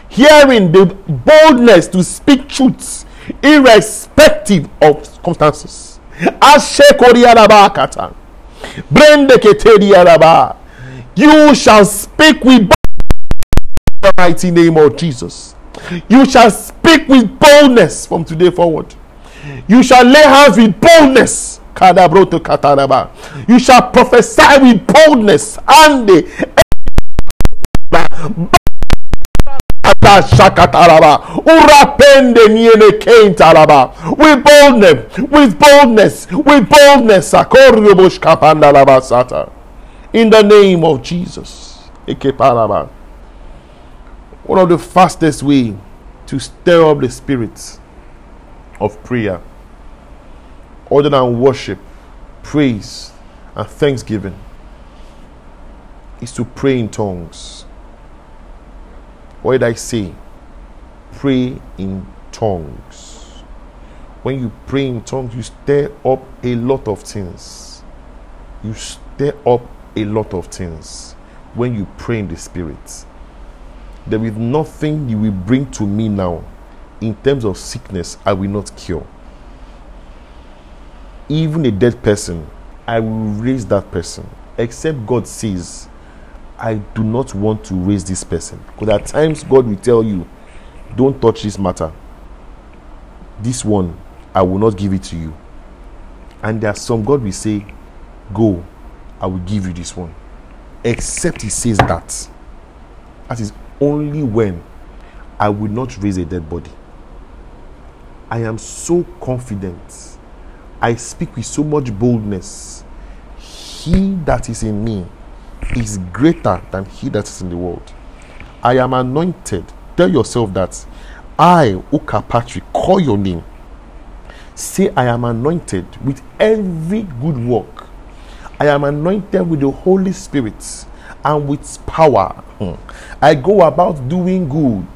hearing the boldness to speak truths irrespective of circumstances. You shall speak with the mighty name of Jesus. You shall speak with boldness from today forward. You shall lay hands with boldness. You shall prophesy with boldness. And the shakataraba. Urapende niene kentaraba. With boldness with boldness with boldness akoryobosh kapandalaba sata. In the name of Jesus ekeparaba one of the fastest way to stir up the spirit of prayer other than worship praise and thanksgiving is to pray in tongues what did I say? Pray in tongues. When you pray in tongues, you stir up a lot of things. You stir up a lot of things when you pray in the Spirit. There is nothing you will bring to me now in terms of sickness I will not cure. Even a dead person, I will raise that person. Except God says, I do not want to raise this person. Because at times God will tell you, don't touch this matter. This one, I will not give it to you. And there are some God will say, Go, I will give you this one. Except He says that. That is only when I will not raise a dead body. I am so confident. I speak with so much boldness. He that is in me is greater than he that is in the world. I am anointed. Tell yourself that I, Uka Patrick, call your name. Say, I am anointed with every good work. I am anointed with the Holy Spirit and with power. Hmm. I go about doing good.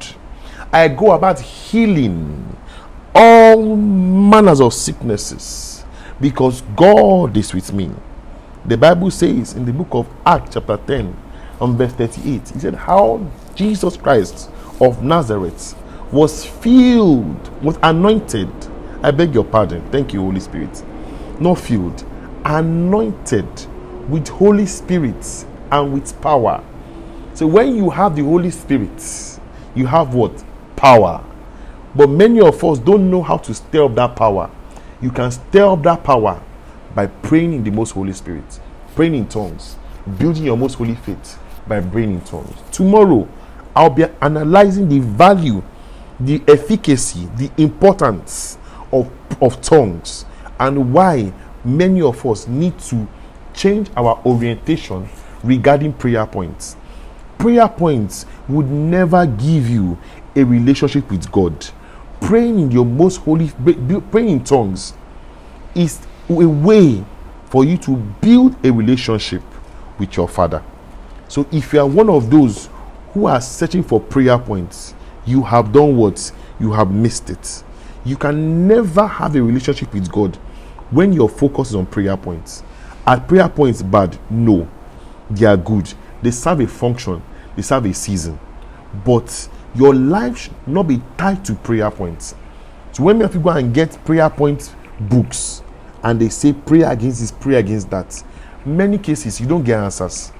I go about healing all manners of sicknesses because God is with me. The Bible says in the book of Acts, chapter 10, on verse 38, he said, How Jesus Christ of Nazareth was filled, was anointed. I beg your pardon. Thank you, Holy Spirit. Not filled, anointed with Holy Spirit and with power. So when you have the Holy Spirit, you have what? Power. But many of us don't know how to stir up that power. You can stir up that power by praying in the most Holy Spirit, praying in tongues, building your most holy faith by praying in tongues. Tomorrow, I'll be analyzing the value, the efficacy, the importance of, of tongues, and why many of us need to change our orientation regarding prayer points. Prayer points would never give you a relationship with God. Praying in your most holy, praying in tongues is a way for you to build a relationship with your father. So if you are one of those who are searching for prayer points, you have done what? You have missed it. You can never have a relationship with God when your focus is on prayer points. Are prayer points bad? No. They are good. They serve a function, they serve a season. But your life should not be tied to prayer points. So when people go and get prayer point books, and they say pray against this, pray against that. Many cases you don't get answers.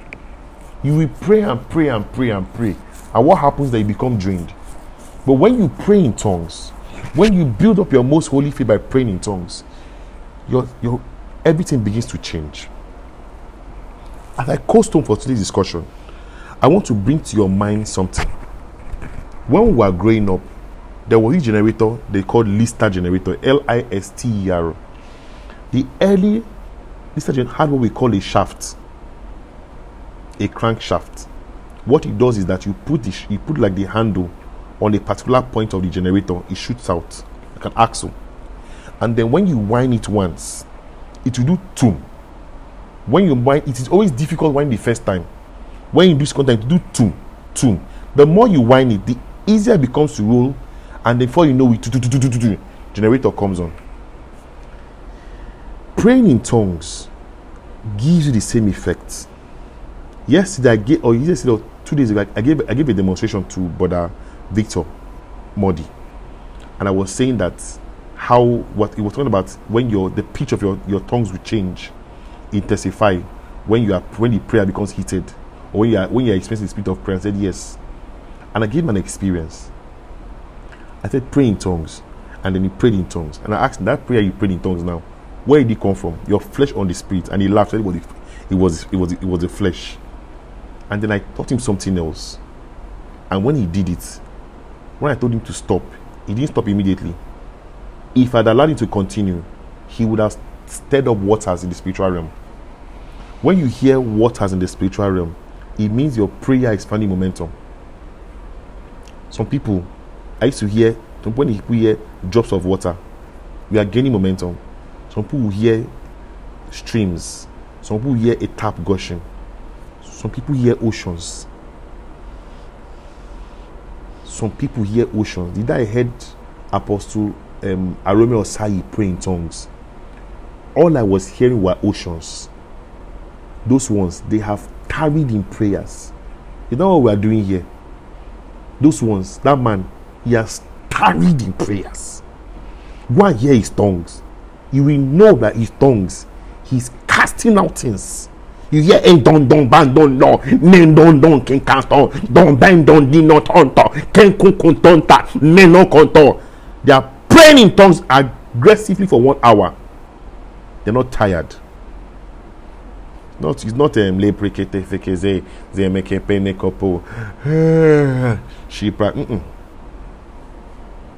You will pray and pray and pray and pray. And what happens that you become drained. But when you pray in tongues, when you build up your most holy faith by praying in tongues, your your everything begins to change. As I co-stone for today's discussion, I want to bring to your mind something. When we were growing up, there was a generator they called Lister generator, L-I-S-T-E-R. The early Lister had what we call a shaft, a crankshaft. What it does is that you put the you put like the handle on a particular point of the generator, it shoots out like an axle. And then when you wind it once, it will do two. When you wind, it is always difficult winding the first time. When you do second time, do two, two. The more you wind it, the easier it becomes to roll, and before you know it, generator comes on praying in tongues gives you the same effect. Yesterday, I gave, or yesterday, or two days ago, I gave, I gave a demonstration to Brother Victor Modi, and I was saying that how what he was talking about when your the pitch of your, your tongues will change, intensify when you are when the prayer becomes heated, or when you are when you are experiencing the spirit of prayer. I said yes, and I gave him an experience. I said pray in tongues, and then he prayed in tongues, and I asked that prayer you prayed in tongues now where did it come from? Your flesh on the spirit. And he laughed. It was, it was, it was, it was the flesh. And then I taught him something else. And when he did it, when I told him to stop, he didn't stop immediately. If I'd allowed him to continue, he would have stirred up waters in the spiritual realm. When you hear waters in the spiritual realm, it means your prayer is finding momentum. Some people, I used to hear, when people hear drops of water, we are gaining momentum. Some people hear streams. Some people hear a tap gushing. Some people hear oceans. Some people hear oceans. Did I heard Apostle um, Arome Osayi pray in tongues? All I was hearing were oceans. Those ones, they have carried in prayers. You know what we are doing here? Those ones, that man, he has carried in prayers. Go and hear his tongues you will know that his tongues, he's casting out things. You hear en don don ban don no men don don ken cast on don ban don di not onto ken kun kun tonta men no konto. They are praying in tongues aggressively for one hour. They're not tired. Not it's not um le prekete fekeze ze meke pene kopo. She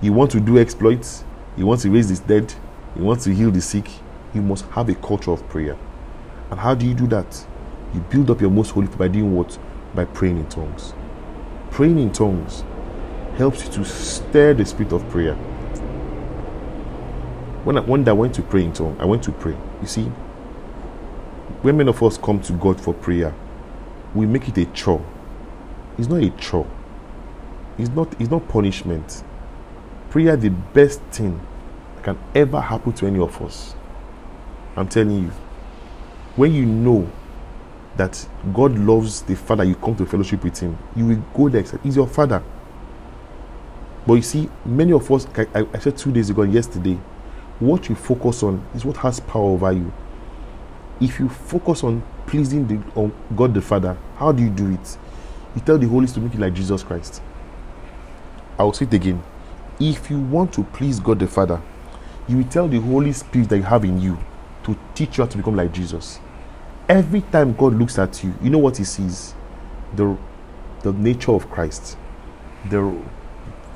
You want to do exploits? You want to raise this dead? You want to heal the sick, you must have a culture of prayer. And how do you do that? You build up your most holy by doing what? By praying in tongues. Praying in tongues helps you to stir the spirit of prayer. When I, I went to pray in tongues, I went to pray. You see, when many of us come to God for prayer, we make it a chore. It's not a chore. It's not. It's not punishment. Prayer, the best thing can ever happen to any of us. I'm telling you. When you know that God loves the Father, you come to fellowship with Him. You will go there. He's your Father. But you see, many of us, I, I said two days ago, and yesterday, what you focus on is what has power over you. If you focus on pleasing the, on God the Father, how do you do it? You tell the Holy Spirit to make you like Jesus Christ. I will say it again. If you want to please God the Father, you will tell the Holy Spirit that you have in you to teach you how to become like Jesus. Every time God looks at you, you know what He sees? The, the nature of Christ. The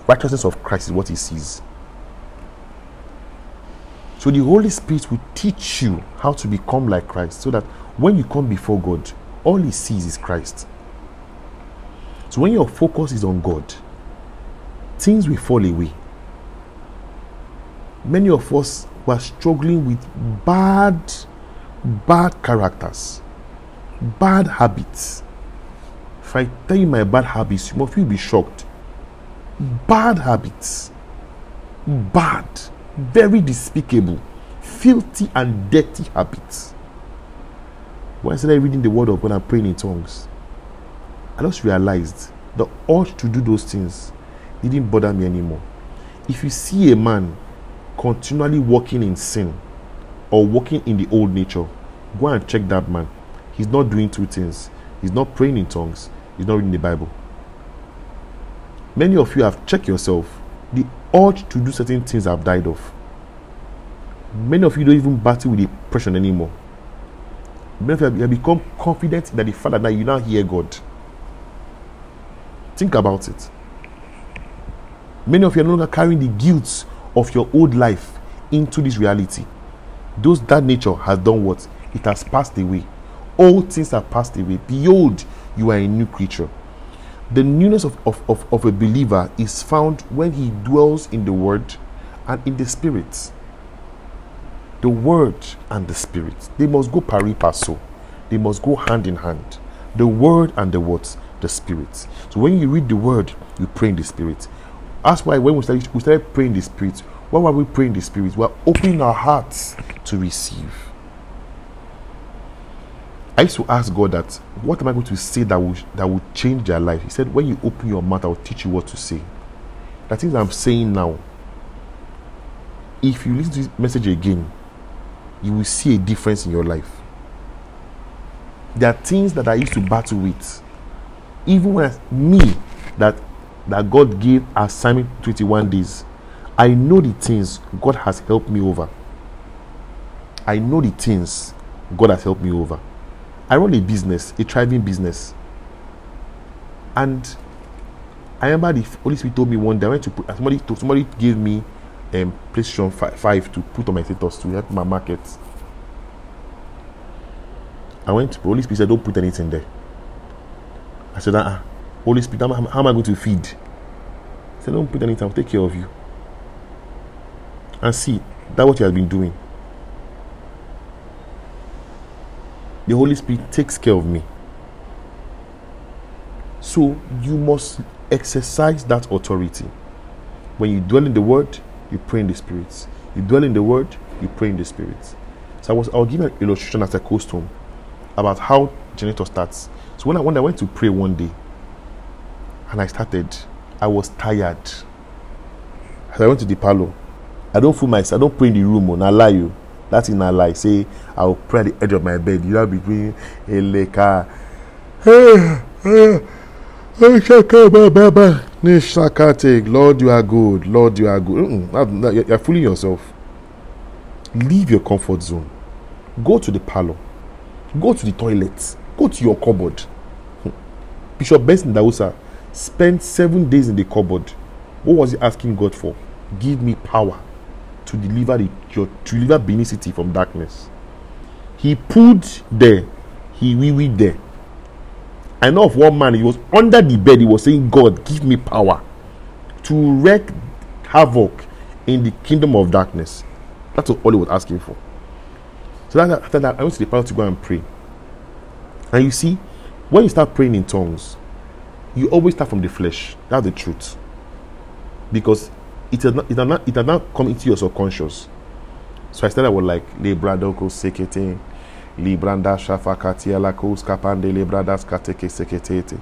righteousness of Christ is what He sees. So the Holy Spirit will teach you how to become like Christ so that when you come before God, all He sees is Christ. So when your focus is on God, things will fall away. Many of us were struggling with bad bad characters, bad habits. If I tell you my bad habits, you will be shocked. Bad habits, bad, very despicable, filthy, and dirty habits. When I started reading the word of God and praying in tongues, I just realized the urge to do those things didn't bother me anymore. If you see a man continually walking in sin, or walking in the old nature, go and check that man. He's not doing two things. He's not praying in tongues. He's not reading the Bible. Many of you have checked yourself. The urge to do certain things have died off. Many of you don't even battle with depression anymore. Many of you have become confident that the Father that you now hear God. Think about it. Many of you are no longer carrying the guilt of your old life into this reality. Those that nature has done what? It has passed away. All things have passed away. Behold you are a new creature. The newness of, of, of, of a believer is found when he dwells in the word and in the spirit. The word and the spirit. They must go pari passu. They must go hand in hand. The word and the what? The spirit. So when you read the word you pray in the spirit that's why when we started, we started praying the spirit why were we praying the Spirit? We're opening our hearts to receive. I used to ask God that, what am I going to say that will, that will change their life? He said, when you open your mouth, I will teach you what to say. The things I'm saying now, if you listen to this message again, you will see a difference in your life. There are things that I used to battle with. Even when me, that that God gave assignment 21 days, I know the things God has helped me over. I know the things God has helped me over. I run a business, a thriving business. And I remember the Holy Spirit told me one day I went to put, somebody somebody gave me um PlayStation 5, 5 to put on my status to help my market. I went to Holy Spirit said, Don't put anything there. I said, uh-uh. Holy Spirit, how, how am I going to feed? He said, Don't put anything, I'll take care of you and see that what he has been doing. The Holy Spirit takes care of me. So you must exercise that authority. When you dwell in the word, you pray in the spirit. You dwell in the word, you pray in the spirit. So I was I'll give an illustration as a costume about how generator starts. So when I when I went to pray one day and I started, I was tired. So I went to the parlor I don't fool myself. I don't pray in the room. Oh, I lie you. That's in a lie. Say I will pray at the edge of my bed. You know between Eleka. Lord, you are good. Lord, you are good. Mm-mm. You're fooling yourself. Leave your comfort zone. Go to the parlor. Go to the toilet. Go to your cupboard. Hmm. Bishop Benson Idahosa spent seven days in the cupboard. What was he asking God for? Give me power to deliver the, your, to deliver Benin City from darkness. He put there, he wee wee there. I know of one man, he was under the bed, he was saying, God, give me power to wreak havoc in the kingdom of darkness. That's all he was asking for. So after that, I went to the pastor to go and pray. And you see, when you start praying in tongues, you always start from the flesh. That's the truth. Because it has not, it has not, it has not come into your subconscious. So I started with like Lebradoko Sekete, Libranda Shafakati Alakos Kapande Lebradas Kateke Seketete.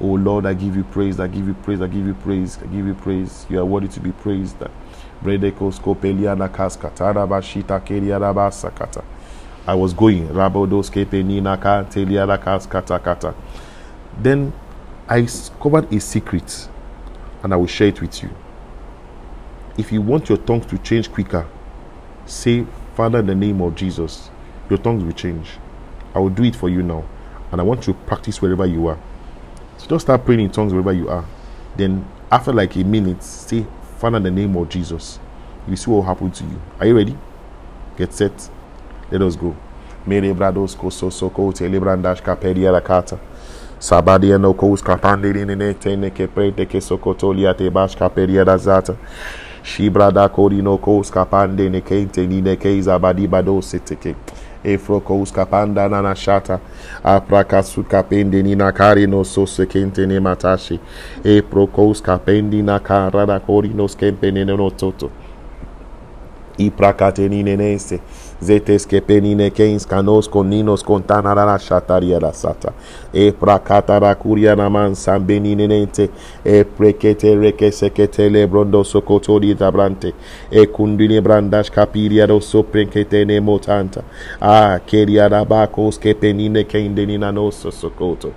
Oh Lord, I give you praise, I give you praise, I give you praise, I give you praise. You are worthy to be praised. Bredekos Kopeliana Kaskatara Bashita Keriana Sakata. I was going. Rabodos Kepenina Kanteliana Kaskata Kata. Then I discovered a secret and I will share it with you. If you want your tongues to change quicker, say, Father, in the name of Jesus, your tongues will change. I will do it for you now. And I want you to practice wherever you are. So just start praying in tongues wherever you are. Then, after like a minute, say, Father, in the name of Jesus. You see what will happen to you. Are you ready? Get set. Let us go. Mere brados. Sabadia no kos kapande ne tene ke prete ke sokotolia te bash kaperia da zata. Shibrada korino kos kapande ne kente ni ne keiza badi bado seteke. Efro kos kapanda nana shata. Apraka sukapende ni nakari no so kente ne matashi. Epro kos kapendi nakara da korino skempene no toto. Iprakateninenese. zetes que penine keins canos con ninos con tanarara shataria la sata. E prakatara curia naman sambeninente e prekete reke sekete le brondo socotori dabrante. E cundine brandash capiria do soprenquete ne motanta. A keria rabacos que penine keindenina nosso socoto.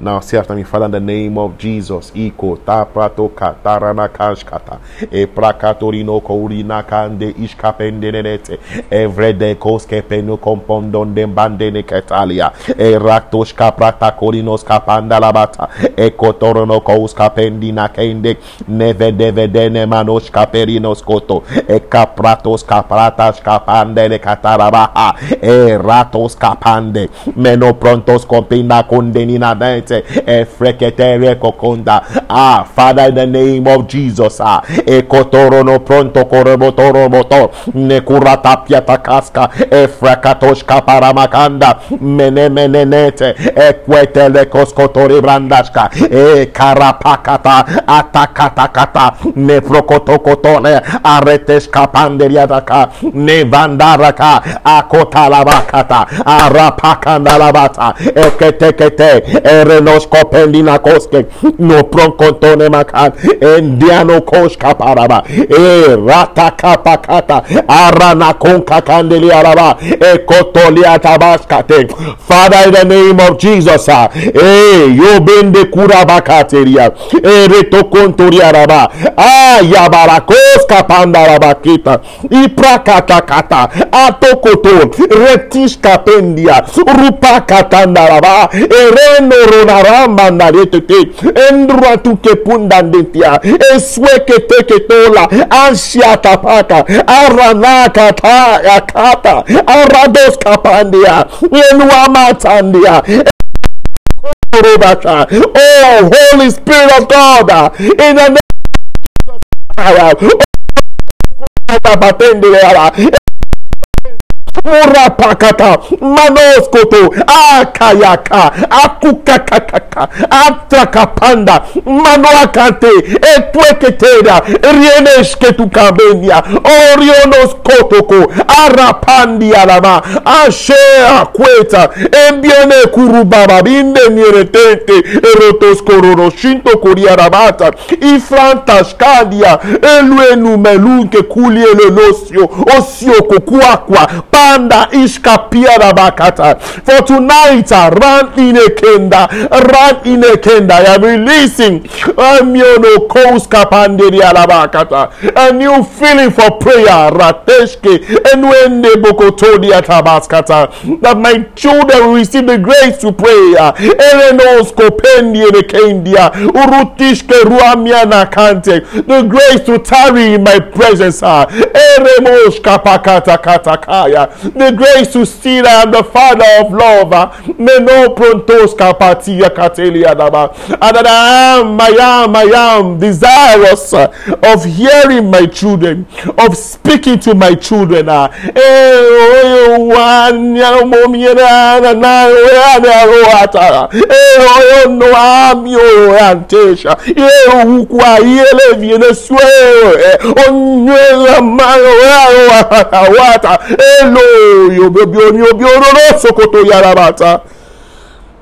Now say after me, Father, in the name of Jesus. Iko ta prato katarana kashkata. E prakatorino kourina kande ishkapendenete. Evrede koske penu kompondon de bandene ketalia. E raktosh kaprata korinos kapanda labata. E kotorono kous kapendina kende. Neve devedene manos kaperinos koto. E kapratos kapratas kapande katarabaha. E ratos kapande. Meno prontos kompina kondenina dente e freketere kokonda. Ah, Father, in the name of Jesus, ah, e kotoro no pronto korebotoro moto, ne kurata piata kaska, e frekatoshka paramakanda, mene mene nete, e kwetele koskotori brandashka, e karapakata, atakatakata, ne prokotokotone, areteshka ne vandaraka, akotalabakata, arapakandalabata, e kete kete, e nos kopendina koske no pronkontone makan endiano koska paraba e rata kapakata arana konka kandeli araba e kotolia tabaskate Father in the name of Jesus ah, e yo bende kurabakateria e reto kontori araba ah yabarakos pandaraba kita iprakata kata atokoto retish kapendia rupa katandaraba ereno ronaramba naretete endratu kepundandetia eswekete ketola. Anshiatapaka aranakata yakata arados kapandia. Enuamatandia Oh, Holy Spirit of God, in the name of Jesus, Murapakata, Manoskoto, Akayaka, Akukakakaka, Atrakapanda, Manoakate, Etueketera, Rienesketukabenia, Orionos Kotoko, Arapandialama, Ashea Cueta, Embione Kurubaba, Binde Nieretente, Erotos Kororoshinto Koriarabata, Ifrantascadia, Eluenu Melunke Kulielenocio, Ocio Cocuacua, Pa panda iskapia bakata. For tonight, uh, run in a kenda, run in a kenda. I am releasing amiono koska panderi alabakata. A new feeling for prayer. Rateshke enwende bokotodi atabaskata. That my children receive the grace to pray. Erenos kopendi enekendia. Urutishke ruamia nakante. The grace to tarry in my presence. Eremos kapakata katakaya. The grace to see that I'm the Father of love. Me no prontos kapatia katelia daba. And that I am, I am, I am desirous of hearing my children, of speaking to my children. Elo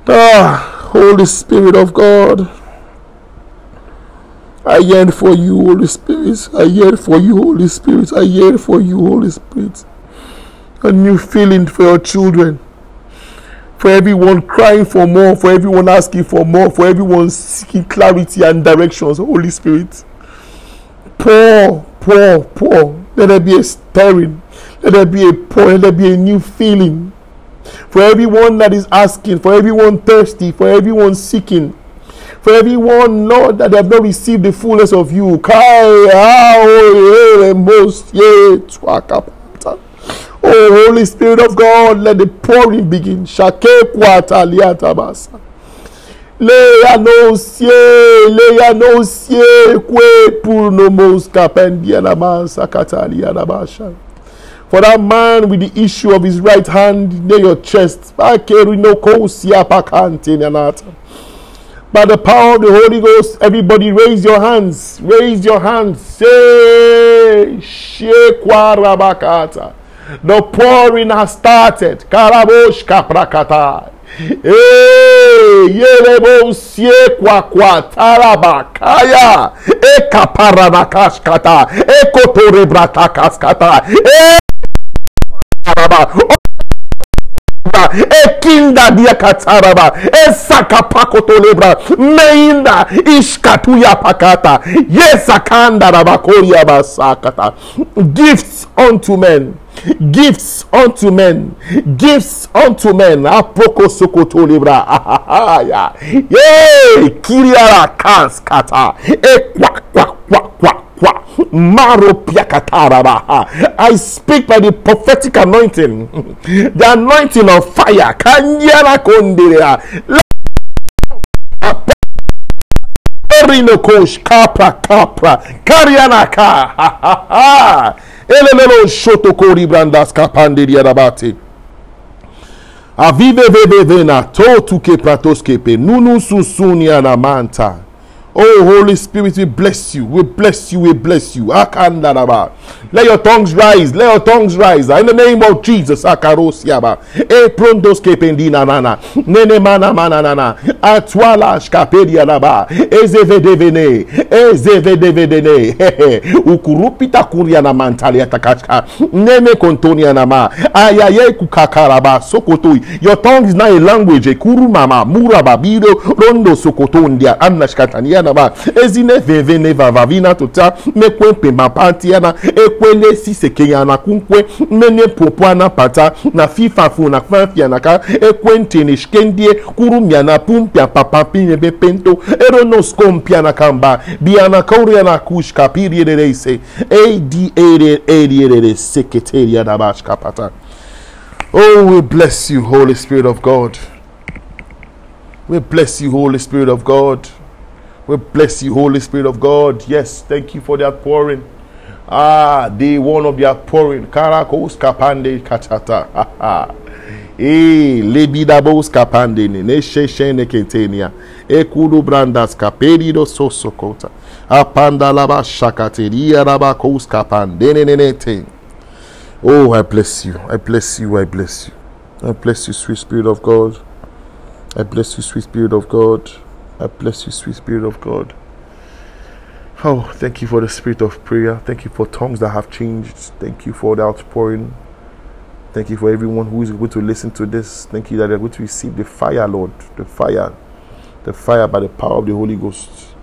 Ah, Holy Spirit of God. I yearn for you, Holy Spirit. I yearn for you, Holy Spirit. I yearn for you, Holy Spirit. A new feeling for your children. For everyone crying for more, for everyone asking for more, for everyone seeking clarity and directions, Holy Spirit. Pour, pour, pour. Let there be a stirring. Let there be a pour. Let there be a new feeling. For everyone that is asking, for everyone thirsty, for everyone seeking, for everyone, Lord, that have not received the fullness of you. Ah, oh, oh, Holy Spirit of God, let the pouring begin. Leia no sie, leia no sie, kwe purno mos kapendia na masa katalia na basha. For that man with the issue of his right hand near your chest. By the power of the Holy Ghost, everybody raise your hands. Raise your hands. Say, Shekwarabakata. The pouring has started. Karabosh kaprakata. Eh, yelebo sie kwa kwa tarabakaya. E kaparanakashkata. E kotorebratakaskata. E ekinda diakataraba esakapakotolebra meinda. Ishkatuya pakata. Yesakanda rabakoria basakata. Gifts unto men. Gifts unto men. Gifts unto men. Apoko sokoto libra ya ye kiriara kaskata e kwa kwa kwa. Maro i speak by the prophetic anointing. The anointing of fire. Kanyara konderea Erinokosh kapra kapra. Karianaka ha ha ha elelelo shotokori brandas kapande diarabate avive veve vena to tuke pratoske nunu susunia na manta Oh, Holy Spirit, we bless you. We bless you. We bless you. Let your tongues rise. Let your tongues rise. In the name of Jesus. Akarosiaba. E prontos kependina nana. Nene mana mana nana. Atwala shkapedia naba. Ezeve devene. Ezeve devedene. Ukurupita kuria na mantalia takachka. Neme kontonia nama. Ayaye kukakaraba. Sokotoi. Your tongue is not a language. Kuru mama. Muraba. Biro. Rondo sokotondia. na ba ezine veve ne vavavina tota mekwe mpemba panti ana ekwele siseke yana kunkwe mene popo ana pata na fifafu na kfanfia ka. Ekwe ntene shikendie kurumia na pumpia papapine bepento eronoskompia na kamba biana kauri ana kushka piriere ise ad ere ere seketeria na bashka pata Oh, we bless you, Holy Spirit of God. We bless you, Holy Spirit of God. We bless you, Holy Spirit of God. Yes, thank you for the outpouring. Ah, the one of the outpouring. Karakos kapande kachata. Eh, lebidabos kapande ne sheshene ketenia. Ekudu brandas kaperido sosokota. Apanda laba shakateria laba kos kapande nenete. Oh, I bless you. I bless you. I bless you. I bless you, sweet Spirit of God. I bless you, sweet Spirit of God. I bless you, sweet Spirit of God. Oh, thank you for the spirit of prayer. Thank you for tongues that have changed. Thank you for the outpouring. Thank you for everyone who is going to listen to this. Thank you that they're going to receive the fire, Lord. The fire. The fire by the power of the Holy Ghost.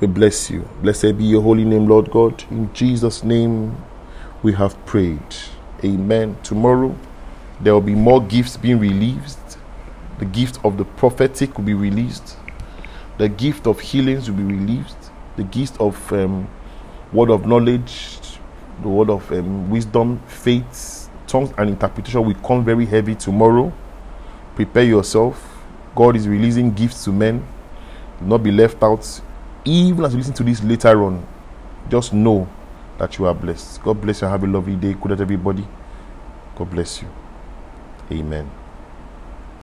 We bless you. Blessed be your holy name, Lord God. In Jesus' name we have prayed. Amen. Tomorrow there will be more gifts being released the gift of the prophetic will be released. The gift of healings will be released. The gift of um, word of knowledge, the word of um, wisdom, faith, tongues and interpretation will come very heavy tomorrow. Prepare yourself. God is releasing gifts to men. Do not be left out. Even as you listen to this later on, just know that you are blessed. God bless you. Have a lovely day. Good at everybody. God bless you. Amen.